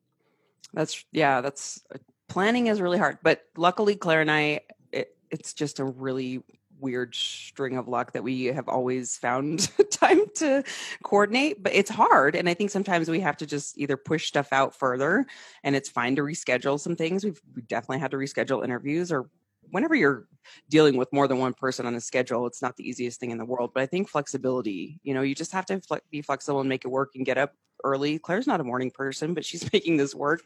That's yeah. That's uh, planning is really hard, but luckily Claire and I, it, it's just a really weird string of luck that we have always found [laughs] time to coordinate but it's hard and i think sometimes we have to just either push stuff out further and it's fine to reschedule some things we've, we've definitely had to reschedule interviews or whenever you're dealing with more than one person on a schedule it's not the easiest thing in the world but i think flexibility you know you just have to be flexible and make it work and get up early. Claire's not a morning person, but she's [laughs] making this work.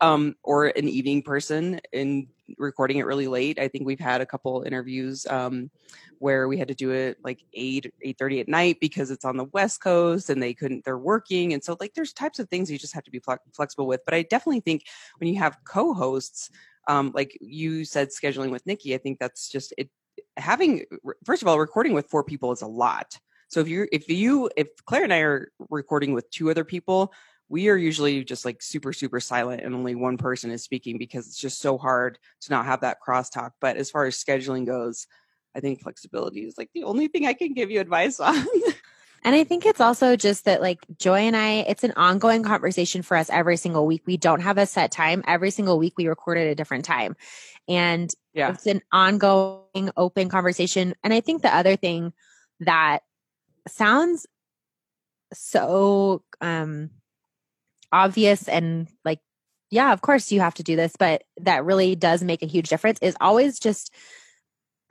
Um, or an evening person and recording it really late. I think we've had a couple interviews um, where we had to do it like 8 8 30 at night because it's on the west coast and they couldn't they're working and so like there's types of things you just have to be flexible with but i definitely think when you have co-hosts um, like you said scheduling with nikki i think that's just it having first of all recording with four people is a lot so if you if you if Claire and I are recording with two other people, we are usually just like super super silent and only one person is speaking because it's just so hard to not have that crosstalk. But as far as scheduling goes, I think flexibility is like the only thing I can give you advice [laughs] on. And I think it's also just that, like, Joy and I, it's an ongoing conversation for us every single week. We don't have a set time. Every single week, we record at a different time. And yeah. it's an ongoing, open conversation. And I think the other thing that sounds so um obvious and like yeah of course you have to do this but that really does make a huge difference is always just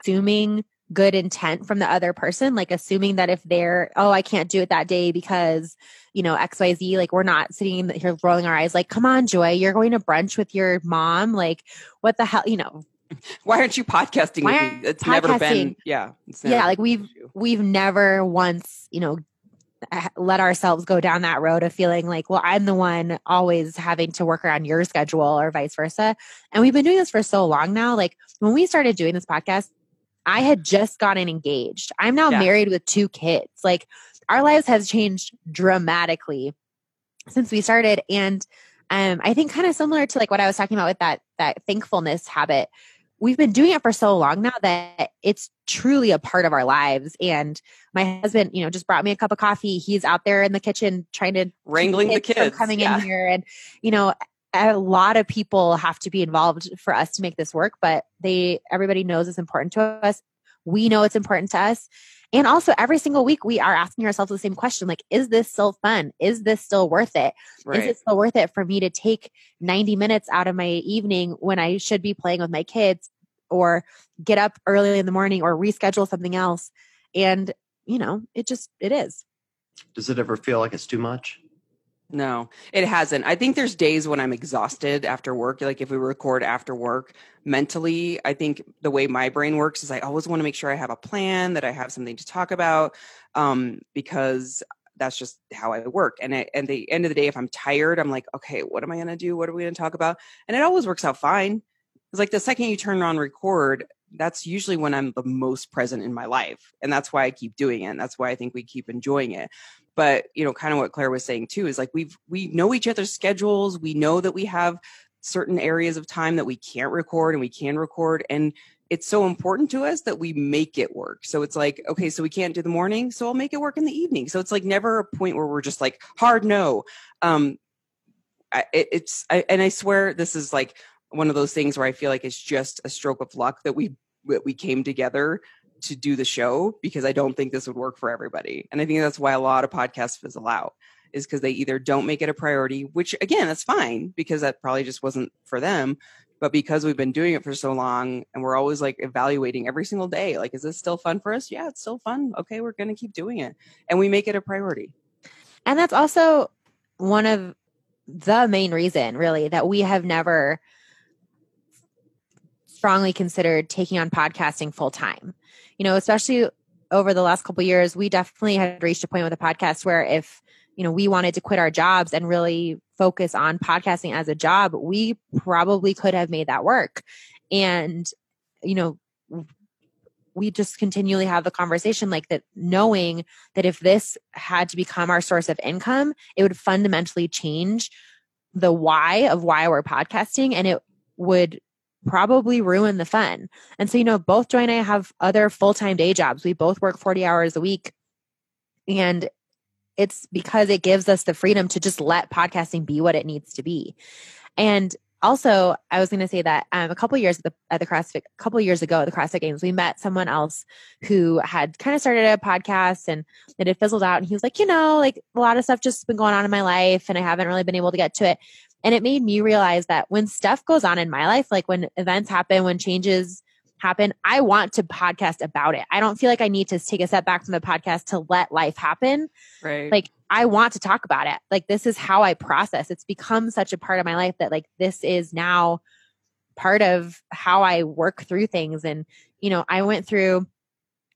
assuming good intent from the other person like assuming that if they're oh i can't do it that day because you know xyz like we're not sitting here rolling our eyes like come on joy you're going to brunch with your mom like what the hell you know [laughs] why aren't you podcasting Why with me? It's podcasting? never been, yeah. Never yeah, like we've we've never once, you know, let ourselves go down that road of feeling like, well, I'm the one always having to work around your schedule or vice versa. And we've been doing this for so long now. Like when we started doing this podcast, I had just gotten engaged. I'm now yeah. married with two kids. Like our lives has changed dramatically since we started. And um, I think kind of similar to like what I was talking about with that that thankfulness habit we've been doing it for so long now that it's truly a part of our lives. And my husband, you know, just brought me a cup of coffee. He's out there in the kitchen trying to wrangling the kids coming yeah. in here. And, you know, a lot of people have to be involved for us to make this work, but they, everybody knows it's important to us. We know it's important to us. And also every single week we are asking ourselves the same question like is this still fun? Is this still worth it? Right. Is it still worth it for me to take 90 minutes out of my evening when I should be playing with my kids or get up early in the morning or reschedule something else? And you know, it just it is. Does it ever feel like it's too much? No, it hasn't. I think there's days when I'm exhausted after work. Like if we record after work, mentally, I think the way my brain works is I always want to make sure I have a plan, that I have something to talk about, um, because that's just how I work. And at, at the end of the day, if I'm tired, I'm like, okay, what am I going to do? What are we going to talk about? And it always works out fine. It's like the second you turn on record, that's usually when I'm the most present in my life. And that's why I keep doing it. And that's why I think we keep enjoying it. But, you know, kind of what Claire was saying too is like we've we know each other's schedules. We know that we have certain areas of time that we can't record and we can record. And it's so important to us that we make it work. So it's like, okay, so we can't do the morning, so I'll make it work in the evening. So it's like never a point where we're just like hard no. Um, I, it's I, and I swear this is like one of those things where I feel like it's just a stroke of luck that we that we came together to do the show because I don't think this would work for everybody. And I think that's why a lot of podcasts fizzle out is because they either don't make it a priority, which again, that's fine because that probably just wasn't for them. But because we've been doing it for so long and we're always like evaluating every single day, like, is this still fun for us? Yeah, it's still fun. Okay, we're going to keep doing it. And we make it a priority. And that's also one of the main reason, really, that we have never strongly considered taking on podcasting full time. You know, especially over the last couple years, we definitely had reached a point with the podcast where if you know we wanted to quit our jobs and really focus on podcasting as a job, we probably could have made that work. And you know, we just continually have the conversation like that, knowing that if this had to become our source of income, it would fundamentally change the why of why we're podcasting and it would probably ruin the fun. And so, you know, both Joy and I have other full time day jobs. We both work 40 hours a week. And it's because it gives us the freedom to just let podcasting be what it needs to be. And also, I was going to say that um, a couple years at the, at the CrossFit, a couple years ago at the CrossFit Games, we met someone else who had kind of started a podcast and it had fizzled out. And he was like, you know, like a lot of stuff just been going on in my life and I haven't really been able to get to it. And it made me realize that when stuff goes on in my life, like when events happen, when changes happen, I want to podcast about it. I don't feel like I need to take a step back from the podcast to let life happen. Right. Like I want to talk about it. Like this is how I process. It's become such a part of my life that like this is now part of how I work through things. And, you know, I went through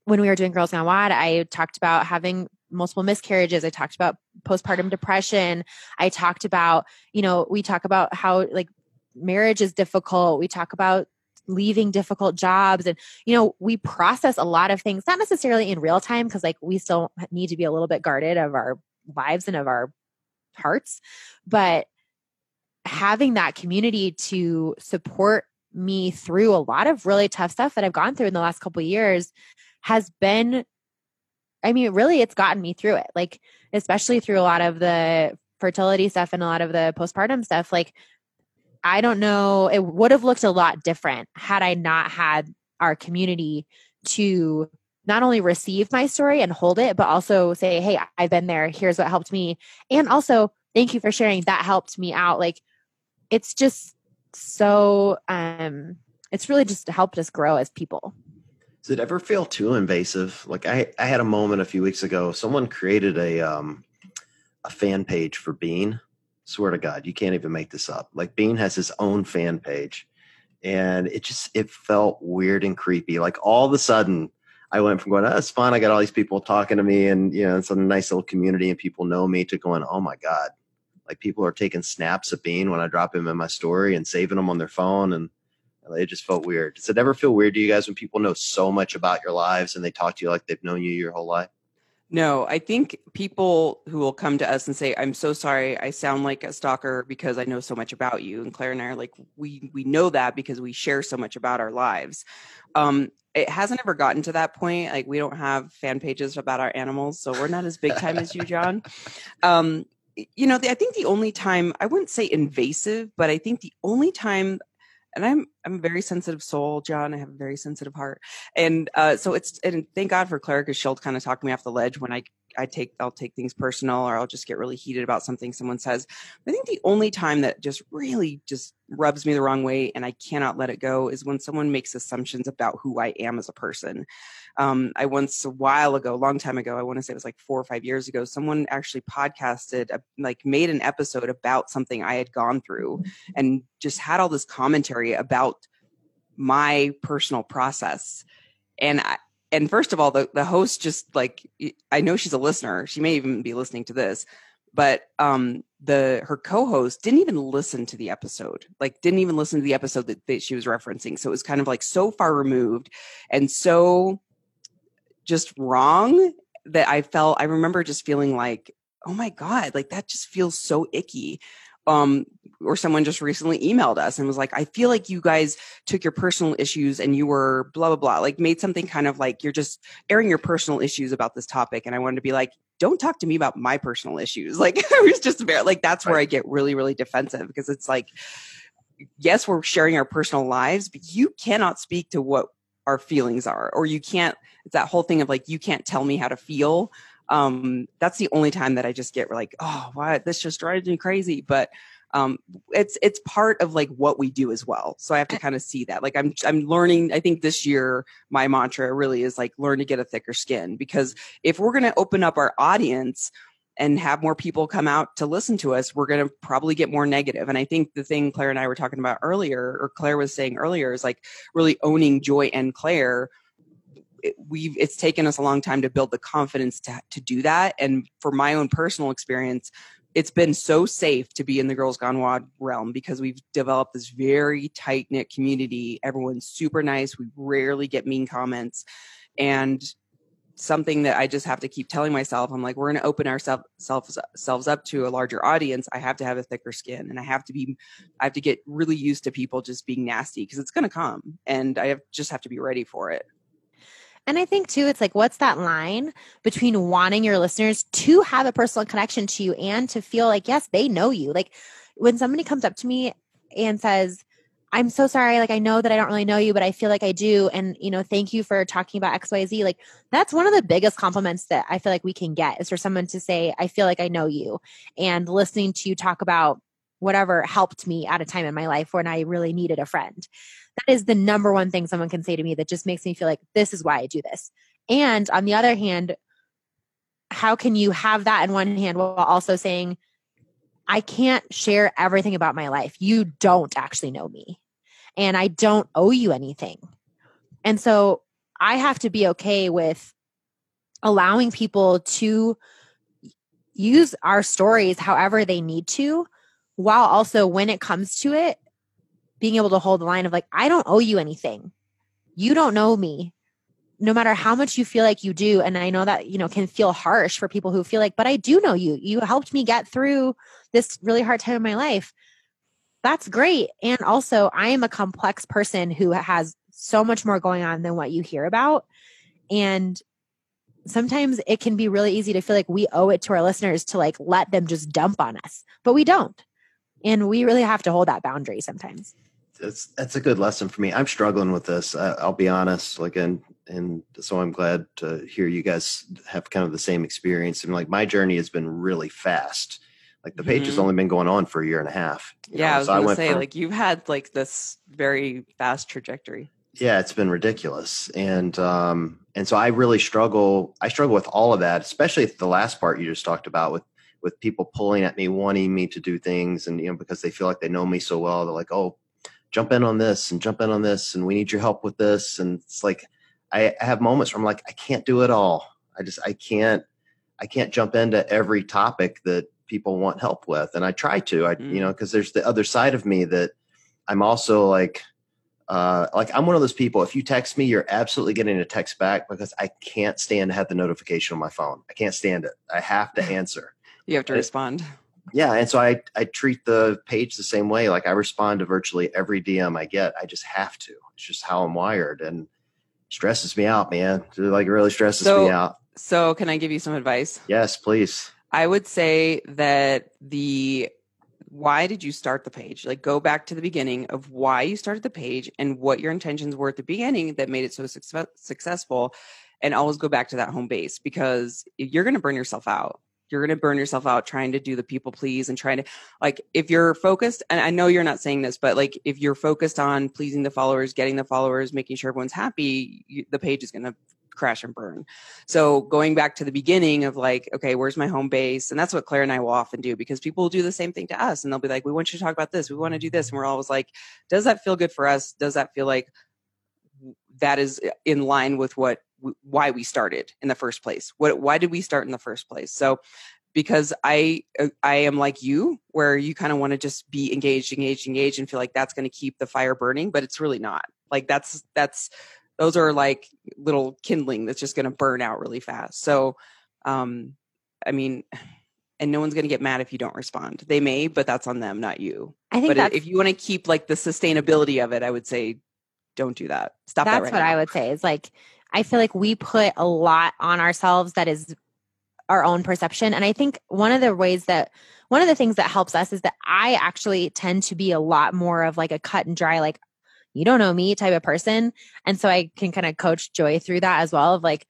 when we were doing Girls Gone WOD, I talked about having multiple miscarriages. I talked about postpartum depression. I talked about, you know, we talk about how like marriage is difficult. We talk about leaving difficult jobs and you know we process a lot of things not necessarily in real time because like we still need to be a little bit guarded of our lives and of our hearts but having that community to support me through a lot of really tough stuff that I've gone through in the last couple years has been I mean, really, it's gotten me through it. Like, especially through a lot of the fertility stuff and a lot of the postpartum stuff. Like, I don't know, it would have looked a lot different had I not had our community to not only receive my story and hold it, but also say, Hey, I've been there. Here's what helped me. And also, thank you for sharing. That helped me out. Like, it's just so, um, it's really just helped us grow as people. Does it ever feel too invasive? Like I, I had a moment a few weeks ago. Someone created a um, a fan page for Bean. Swear to God, you can't even make this up. Like Bean has his own fan page, and it just it felt weird and creepy. Like all of a sudden, I went from going, oh, it's fun." I got all these people talking to me, and you know, it's a nice little community, and people know me. To going, "Oh my God!" Like people are taking snaps of Bean when I drop him in my story and saving them on their phone, and it just felt weird. Does it ever feel weird to you guys when people know so much about your lives and they talk to you like they've known you your whole life? No, I think people who will come to us and say, "I'm so sorry, I sound like a stalker because I know so much about you." And Claire and I are like, "We we know that because we share so much about our lives." Um, it hasn't ever gotten to that point. Like we don't have fan pages about our animals, so we're not as big time as you, John. [laughs] Um, you know, the, I think the only time I wouldn't say invasive, but I think the only time and I'm I'm a very sensitive soul, John. I have a very sensitive heart, and uh, so it's and thank God for Claire because she'll kind of talk me off the ledge when I I take I'll take things personal or I'll just get really heated about something someone says. I think the only time that just really just rubs me the wrong way and I cannot let it go is when someone makes assumptions about who I am as a person. Um, I once a while ago, a long time ago, I want to say it was like four or five years ago, someone actually podcasted, like made an episode about something I had gone through and just had all this commentary about my personal process. And I, and first of all, the, the host just like, I know she's a listener. She may even be listening to this, but um, the her co-host didn't even listen to the episode like didn't even listen to the episode that, that she was referencing so it was kind of like so far removed and so just wrong that I felt, I remember just feeling like, oh my God, like that just feels so icky. Um, or someone just recently emailed us and was like, I feel like you guys took your personal issues and you were blah, blah, blah, like made something kind of like you're just airing your personal issues about this topic. And I wanted to be like, don't talk to me about my personal issues. [laughs] Like, I was just very, like, that's where I get really, really defensive because it's like, yes, we're sharing our personal lives, but you cannot speak to what our feelings are or you can't it's that whole thing of like you can't tell me how to feel. Um that's the only time that i just get like oh what this just drives me crazy. But um it's it's part of like what we do as well. So i have to kind of see that. Like i'm i'm learning i think this year my mantra really is like learn to get a thicker skin. Because if we're going to open up our audience and have more people come out to listen to us, we're going to probably get more negative. And I think the thing Claire and I were talking about earlier, or Claire was saying earlier, is like really owning Joy and Claire. We've it's taken us a long time to build the confidence to to do that and for my own personal experience it's been so safe to be in the Girls Gone WOD realm because we've developed this very tight knit community everyone's super nice we rarely get mean comments and something that I just have to keep telling myself. I'm like, we're going to open ourselves selves up to a larger audience. I have to have a thicker skin and I have to be, I have to get really used to people just being nasty because it's going to come and I have, just have to be ready for it. And I think too, it's like, what's that line between wanting your listeners to have a personal connection to you and to feel like, yes, they know you. Like when somebody comes up to me and says, I'm so sorry. Like, I know that I don't really know you, but I feel like I do. And, you know, thank you for talking about XYZ. Like, that's one of the biggest compliments that I feel like we can get is for someone to say, I feel like I know you. And listening to you talk about whatever helped me at a time in my life when I really needed a friend that is the number one thing someone can say to me that just makes me feel like this is why I do this. And on the other hand, how can you have that in one hand while also saying, I can't share everything about my life. You don't actually know me and I don't owe you anything. And so I have to be okay with allowing people to use our stories however they need to, while also when it comes to it, being able to hold the line of like, I don't owe you anything. You don't know me. No matter how much you feel like you do. And I know that, you know, can feel harsh for people who feel like, but I do know you. You helped me get through this really hard time in my life. That's great. And also, I am a complex person who has so much more going on than what you hear about. And sometimes it can be really easy to feel like we owe it to our listeners to like let them just dump on us, but we don't. And we really have to hold that boundary sometimes that's that's a good lesson for me. I'm struggling with this. I, will be honest. Like, and and so I'm glad to hear you guys have kind of the same experience. And like, my journey has been really fast. Like the page mm-hmm. has only been going on for a year and a half. Yeah, know? I was so gonna I say, from, like, you've had like this very fast trajectory. Yeah, it's been ridiculous, and um, and so I really struggle. I struggle with all of that, especially the last part you just talked about with with people pulling at me, wanting me to do things, and you know because they feel like they know me so well, they're like, oh jump in on this and jump in on this and we need your help with this and it's like I, I have moments where I'm like I can't do it all. I just I can't I can't jump into every topic that people want help with and I try to I mm. you know because there's the other side of me that I'm also like uh, like I'm one of those people. If you text me, you're absolutely getting a text back because I can't stand to have the notification on my phone. I can't stand it. I have to [laughs] answer. you have to respond yeah and so i i treat the page the same way like i respond to virtually every dm i get i just have to it's just how i'm wired and stresses me out man Like it like really stresses so, me out. so can i give you some advice? Yes please. I would say that the why did you start the page? Like go back to the beginning of why you started the page and what your intentions were at the beginning that made it so success- successful and always go back to that home base because you're going to burn yourself out you're going to burn yourself out trying to do the people please and trying to like if you're focused and i know you're not saying this but like if you're focused on pleasing the followers getting the followers making sure everyone's happy you, the page is going to crash and burn. So going back to the beginning of like okay where's my home base? And that's what claire and i will often do because people will do the same thing to us and they'll be like we want you to talk about this we want to do this and we're always like does that feel good for us? Does that feel like that is uh, in line with what why we started in the first place. What why did we start in the first place? So because I uh, I am like you where you kind of want to just be engaged engaged engaged and feel like that's going to keep the fire burning, but it's really not. Like that's that's those are like little kindling that's just going to burn out really fast. So um I mean and no one's going to get mad if you don't respond. They may, but that's on them, not you. I think but if you want to keep like the sustainability of it, I would say don't do that. Stop that's that right what now. I would say is like I feel like we put a lot on ourselves that is our own perception. And I think one of the ways that one of the things that helps us is that I actually tend to be a lot more of like a cut and dry, like, you don't know me type of person. And so I can kind of coach Joy through that as well of like,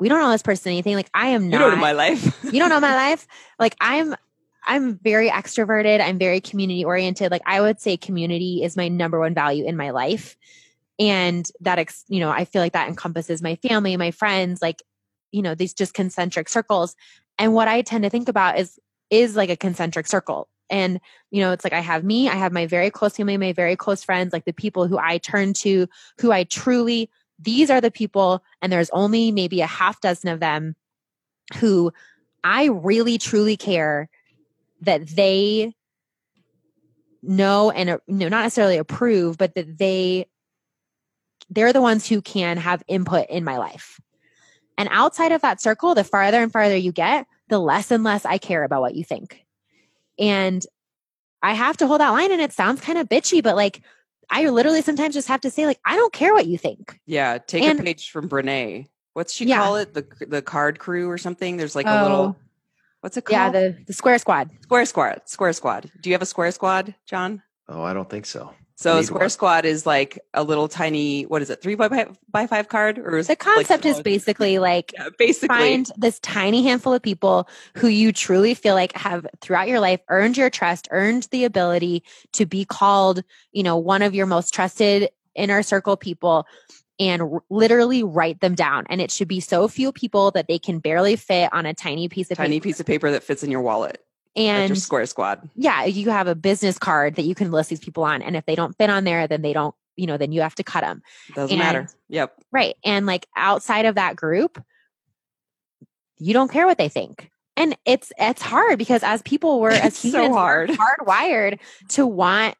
we don't know this person anything. Like I am not. You don't know my life. [laughs] you don't know my life. Like I'm I'm very extroverted. I'm very community oriented. Like I would say community is my number one value in my life and that ex, you know i feel like that encompasses my family my friends like you know these just concentric circles. And what i tend to think about is is like a concentric circle. And you know it's like i have me i have my very close family my very close friends like the people who i turn to who i truly these are the people, and there's only maybe a half dozen of them who I really truly care that they know and no, not necessarily approve, but that they they're the ones who can have input in my life. And outside of that circle, the farther and farther you get, the less and less I care about what you think. And I have to hold that line and it sounds kind of bitchy, but like I literally sometimes just have to say, like, I don't care what you think. Yeah. Take and, a page from Brene. What's she yeah. call it? The the card crew or something? There's like oh, a little oh. what's it called? Yeah, the, the square squad. Square squad. Square squad. Do you have a square squad, John? Oh, I don't think so. So Square one. Squad is like a little tiny, what is it, three by five, by five card? Or is the concept like, is basically like [laughs] yeah, basically find this tiny handful of people who you truly feel like have throughout your life earned your trust, earned the ability to be called, you know, one of your most trusted inner circle people and r- literally write them down. And it should be so few people that they can barely fit on a tiny piece of tiny paper. piece of paper that fits in your wallet and your square squad. yeah you have a business card that you can list these people on and if they don't fit on there then they don't you know then you have to cut them doesn't and, matter. Yep. Right and like outside of that group you don't care what they think. And it's it's hard because as people were as [laughs] humans so hard. hardwired to want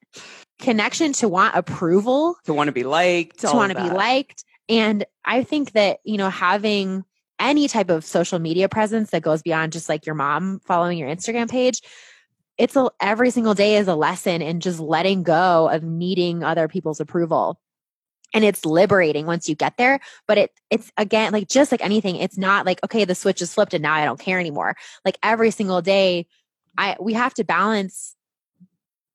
connection to want approval to want to be liked to want to be liked. And i think that you know having any type of social media presence that goes beyond just like your mom following your Instagram page, it's a, every single day is a lesson in just letting go of needing other people's approval. And it's liberating once you get there. But it, it's again, like just like anything, it's not like, okay, the switch is flipped and now I don't care anymore. Like every single day, I, we have to balance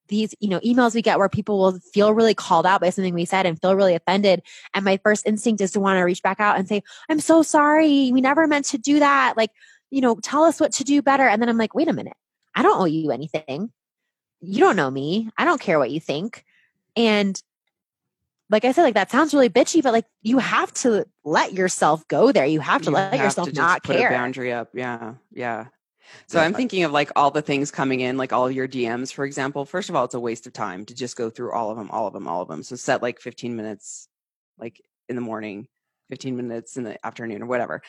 these you know emails we get where people will feel really called out by something we said and feel really offended. And my first instinct is to want to reach back out and say i'm so sorry. We never meant to do that. Like you know tell us what to do better. And then i'm like wait a minute. I don't owe you anything. You don't know me. I don't care what you think. And like I said, like that sounds really bitchy, but like you have to let yourself go there. You have to you let have yourself to not put care. a boundary up. Yeah, yeah. So yeah. I'm thinking of like all the things coming in, like all your DMs, for example. First of all, it's a waste of time to just go through all of them, all of them, all of them. So set like 15 minutes, like in the morning, 15 minutes in the afternoon or whatever.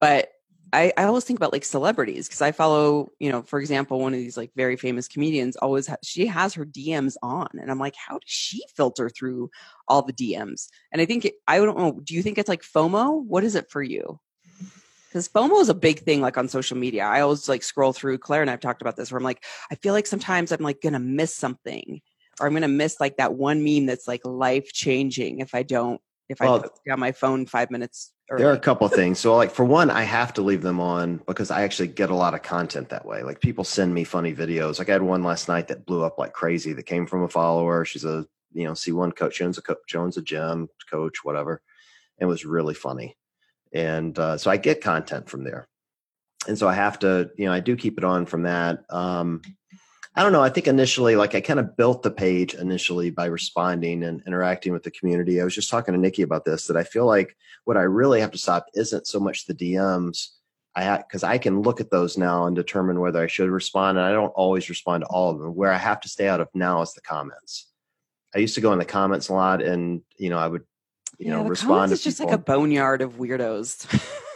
But I, I always think about like celebrities because I follow, you know, for example, one of these like very famous comedians always ha- she has her DMs on, and I'm like, how does she filter through all the DMs? And I think it, I don't know. Do you think it's like FOMO? What is it for you? Because FOMO is a big thing like on social media. I always like scroll through Claire and I've talked about this where I'm like, I feel like sometimes I'm like gonna miss something or I'm gonna miss like that one meme that's like life changing if I don't if well, I put down my phone five minutes. Early. There are a couple things. So like for one, I have to leave them on because I actually get a lot of content that way. Like people send me funny videos. Like I had one last night that blew up like crazy that came from a follower. She's a you know C1 coach. She owns a coach, owns a gym coach, whatever. It was really funny and uh, so I get content from there. And so I have to, you know, I do keep it on from that. Um, I don't know. I think initially, like I kind of built the page initially by responding and interacting with the community. I was just talking to Nikki about this that I feel like what I really have to stop isn't so much the DMs. I because I can look at those now and determine whether I should respond. And I don't always respond to all of them. Where I have to stay out of now is the comments. I used to go in the comments a lot, and you know I would you yeah, know respond. It's just like a boneyard of weirdos.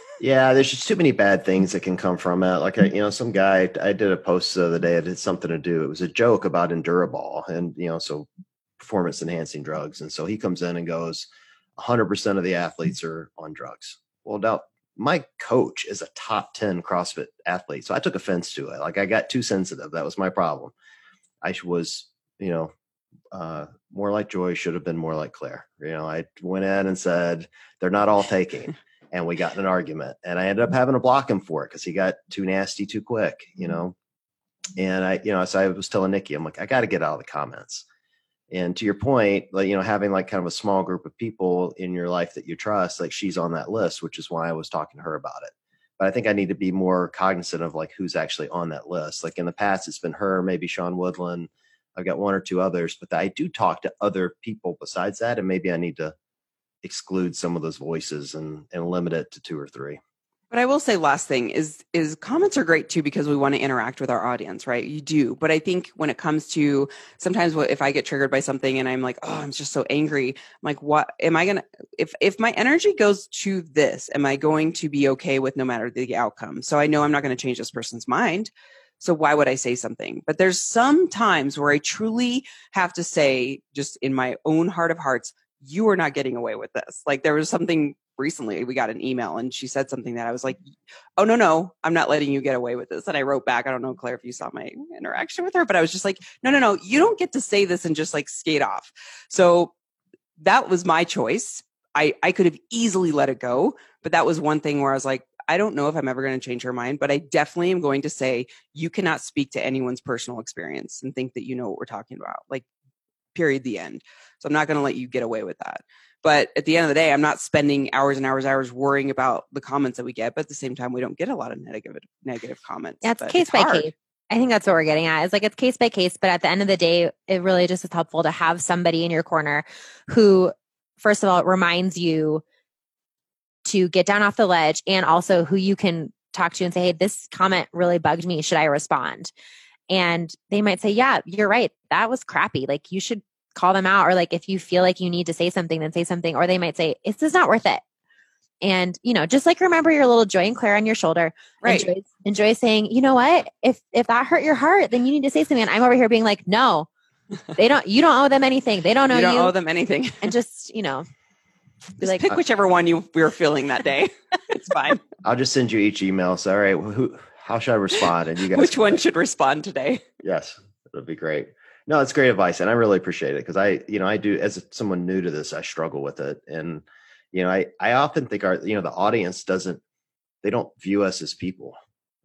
[laughs] yeah, there's just too many bad things that can come from it. Like, I, you know, some guy I did a post the other day. It had something to do. It was a joke about Endurobol, and you know, so performance enhancing drugs. And so he comes in and goes, 100% of the athletes are on drugs. Well, now my coach is a top 10 CrossFit athlete. So I took offense to it. Like I got too sensitive. That was my problem. I was, you know, uh, more like Joy should have been more like Claire. You know, I went in and said they're not all taking, [laughs] and we got in an argument, and I ended up having to block him for it because he got too nasty too quick. You mm-hmm. know, and I, you know, so I was telling Nikki, I'm like, I got to get out of the comments. And to your point, like you know, having like kind of a small group of people in your life that you trust, like she's on that list, which is why I was talking to her about it. But I think I need to be more cognizant of like who's actually on that list. Like in the past, it's been her, maybe Sean Woodland, I've got one or two others, but I do talk to other people besides that, and maybe I need to exclude some of those voices and and limit it to two or three. But I will say last thing is is comments are great too because we want to interact with our audience, right? You do. But I think when it comes to sometimes what if I get triggered by something and I'm like, "Oh, I'm just so angry." I'm like, "What am I going to if if my energy goes to this, am I going to be okay with no matter the outcome?" So I know I'm not going to change this person's mind. So why would I say something? But there's some times where I truly have to say just in my own heart of hearts, you are not getting away with this. Like there was something recently we got an email and she said something that I was like, "Oh no, no, I'm not letting you get away with this." And I wrote back, I don't know Claire if you saw my interaction with her, but I was just like, "No, no, no, you don't get to say this and just like skate off." So that was my choice. I I could have easily let it go, but that was one thing where I was like, I don't know if I'm ever going to change her mind, but I definitely am going to say you cannot speak to anyone's personal experience and think that you know what we're talking about. Like period the end. So I'm not going to let you get away with that. But at the end of the day, I'm not spending hours and hours, hours worrying about the comments that we get. But at the same time, we don't get a lot of negative negative comments. Yeah, it's case by hard. case. I think that's what we're getting at. It's like it's case by case, but at the end of the day, it really just is helpful to have somebody in your corner who, first of all, reminds you to get down off the ledge and also who you can talk to and say, Hey, this comment really bugged me. Should I respond? And they might say, Yeah, you're right. That was crappy. Like you should call them out. Or like if you feel like you need to say something, then say something. Or they might say, It's just not worth it. And, you know, just like remember your little joy and Claire on your shoulder. Right. Enjoy, enjoy saying, you know what? If if that hurt your heart, then you need to say something. And I'm over here being like, no, [laughs] they don't you don't owe them anything. They don't know you. Don't you. owe them anything. and just, you know, just like, pick uh, whichever one you were feeling that day. [laughs] it's fine. I'll just send you each email. So, all right, who, how should I respond? And you guys, which one should respond today? Yes, that'd be great. No, it's great advice, and I really appreciate it because I, you know, I do as someone new to this, I struggle with it, and you know, I, I often think our, you know, the audience doesn't, they don't view us as people.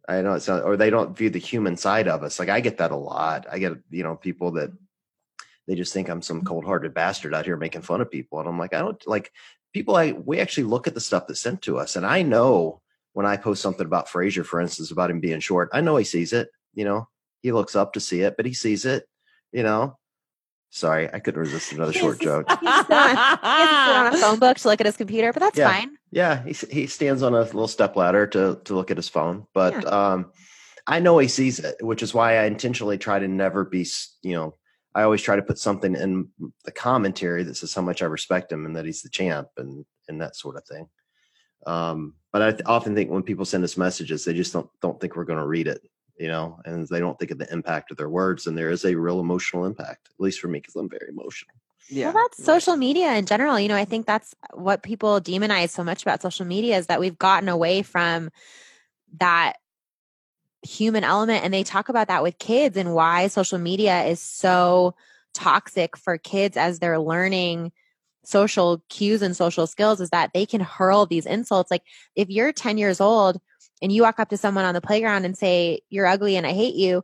I know it's not, or they don't view the human side of us. Like I get that a lot. I get, you know, people that they just think I'm some cold hearted bastard out here making fun of people. And I'm like, I don't like people. I, we actually look at the stuff that's sent to us. And I know when I post something about Fraser, for instance, about him being short, I know he sees it, you know, he looks up to see it, but he sees it, you know, Sorry, I couldn't resist another short joke. He's on, a phone book to look at his computer, but that's yeah. fine. Yeah, he he stands on a little step ladder to to look at his phone, but yeah. um, I know he sees it, which is why I intentionally try to never be, you know, I always try to put something in the commentary that says how much I respect him and that he's the champ and and that sort of thing. Um, but I th- often think when people send us messages, they just don't don't think we're going to read it, you know, and they don't think of the impact of their words. And there is a real emotional impact, at least for me, because I'm very emotional. Yeah. Well, that's social media in general. You know, I think that's what people demonize so much about social media is that we've gotten away from that human element and they talk about that with kids and why social media is so toxic for kids as they're learning social cues and social skills is that they can hurl these insults. Like if you're 10 years old and you walk up to someone on the playground and say you're ugly and i hate you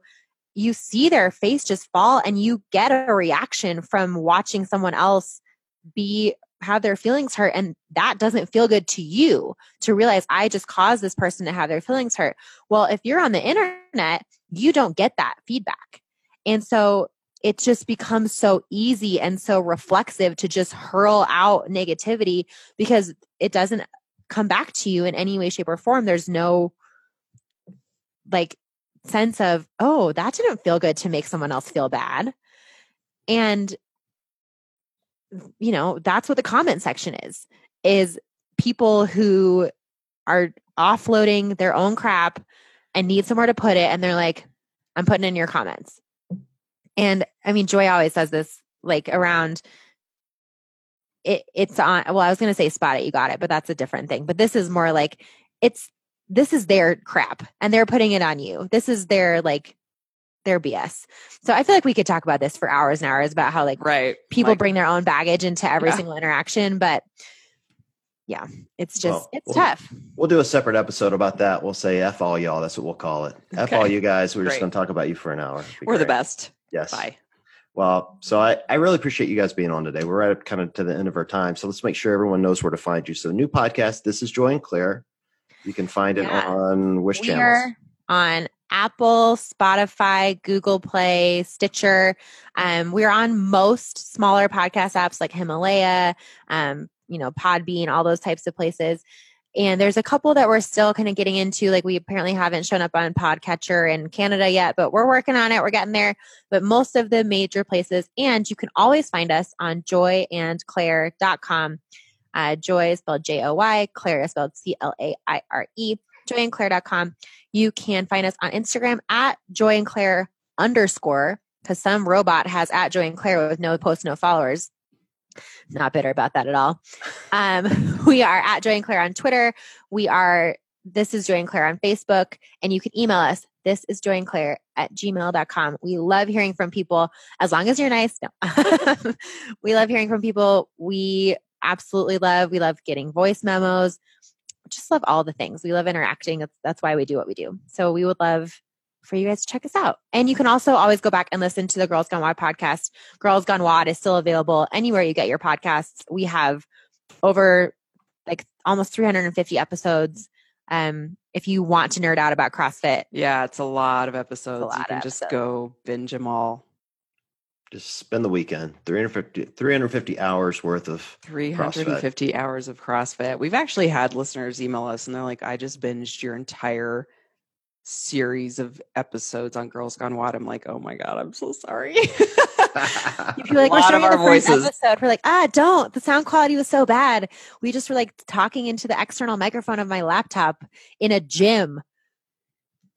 you see their face just fall and you get a reaction from watching someone else be have their feelings hurt and that doesn't feel good to you to realize I just caused this person to have their feelings hurt. Well, if you're on the internet, you don't get that feedback. And so it just becomes so easy and so reflexive to just hurl out negativity because it doesn't come back to you in any way, shape, or form. There's no like sense of, oh, that didn't feel good to make someone else feel bad. And you know, that's what the comment section is, is people who are offloading their own crap and need somewhere to put it. And they're like, I'm putting in your comments. And I mean, Joy always says this like around it, it's on, well, I was going to say spot it, you got it, but that's a different thing. But this is more like it's, this is their crap and they're putting it on you. This is their like their BS. So I feel like we could talk about this for hours and hours about how like right. people like, bring their own baggage into every yeah. single interaction, but yeah, it's just well, it's we'll, tough. We'll do a separate episode about that. We'll say F all y'all. That's what we'll call it. Okay. F all you guys. We're Great. just going to talk about you for an hour. We're great. the best. Yes. Bye. Well, so I, I really appreciate you guys being on today. We're at kind of to the end of our time. So let's make sure everyone knows where to find you. So new podcast, This is Joy and Claire. You can find it yeah. on Wish we channels? on Apple, Spotify, Google Play, Stitcher. Um, we're on most smaller podcast apps like Himalaya, um, you know, Podbean, all those types of places. And there's a couple that we're still kind of getting into. Like we apparently haven't shown up on Podcatcher in Canada yet, but we're working on it. We're getting there. But most of the major places, and you can always find us on joyandclaire.com. Uh, Joy is spelled J O Y, Claire is spelled C L A I R E, joyandclaire.com. You can find us on Instagram at joyandclaire underscore, because some robot has at Joy and Claire with no post, no followers. Not bitter about that at all. Um, [laughs] we are at Joy and Claire on Twitter. We are, this is Joy and Claire on Facebook, and you can email us. This is Joy and Claire at gmail.com. We love hearing from people as long as you're nice. No. [laughs] we love hearing from people. We absolutely love. We love getting voice memos. Just love all the things. We love interacting. That's, that's why we do what we do. So we would love for you guys to check us out. And you can also always go back and listen to the Girls Gone WOD podcast. Girls Gone WOD is still available anywhere you get your podcasts. We have over like almost 350 episodes. Um, if you want to nerd out about CrossFit. Yeah, it's a lot of episodes. Lot you can just episodes. go binge them all just spend the weekend 350, 350 hours worth of 350 CrossFit. hours of CrossFit. We've actually had listeners email us and they're like, I just binged your entire series of episodes on Girls Gone WOD I'm like, oh my God, I'm so sorry. [laughs] you feel like we're showing our voices. Episode. We're like, ah, don't. The sound quality was so bad. We just were like talking into the external microphone of my laptop in a gym.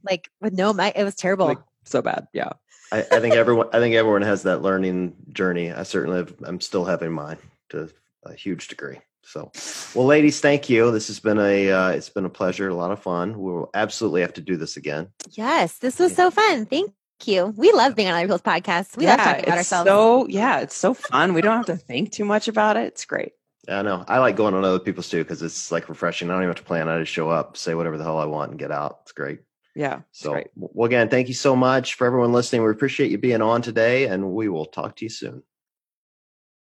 Like with no mic. It was terrible. Like, so bad. Yeah. I, I, think everyone I think everyone has that learning journey. I certainly have, I'm still having mine to a huge degree. So, well, ladies, thank you. This has been a uh, it's been a pleasure, a lot of fun. We'll absolutely have to do this again. Yes, this was so fun. Thank you. We love being on other people's podcasts. We yeah, love talking about ourselves. So yeah, it's so fun. We don't have to think too much about it. It's great. Yeah, I know. I like going on other people's too because it's like refreshing. I don't even have to plan. I just show up, say whatever the hell I want, and get out. It's great. Yeah. So, great. well, again, thank you so much for everyone listening. We appreciate you being on today, and we will talk to you soon.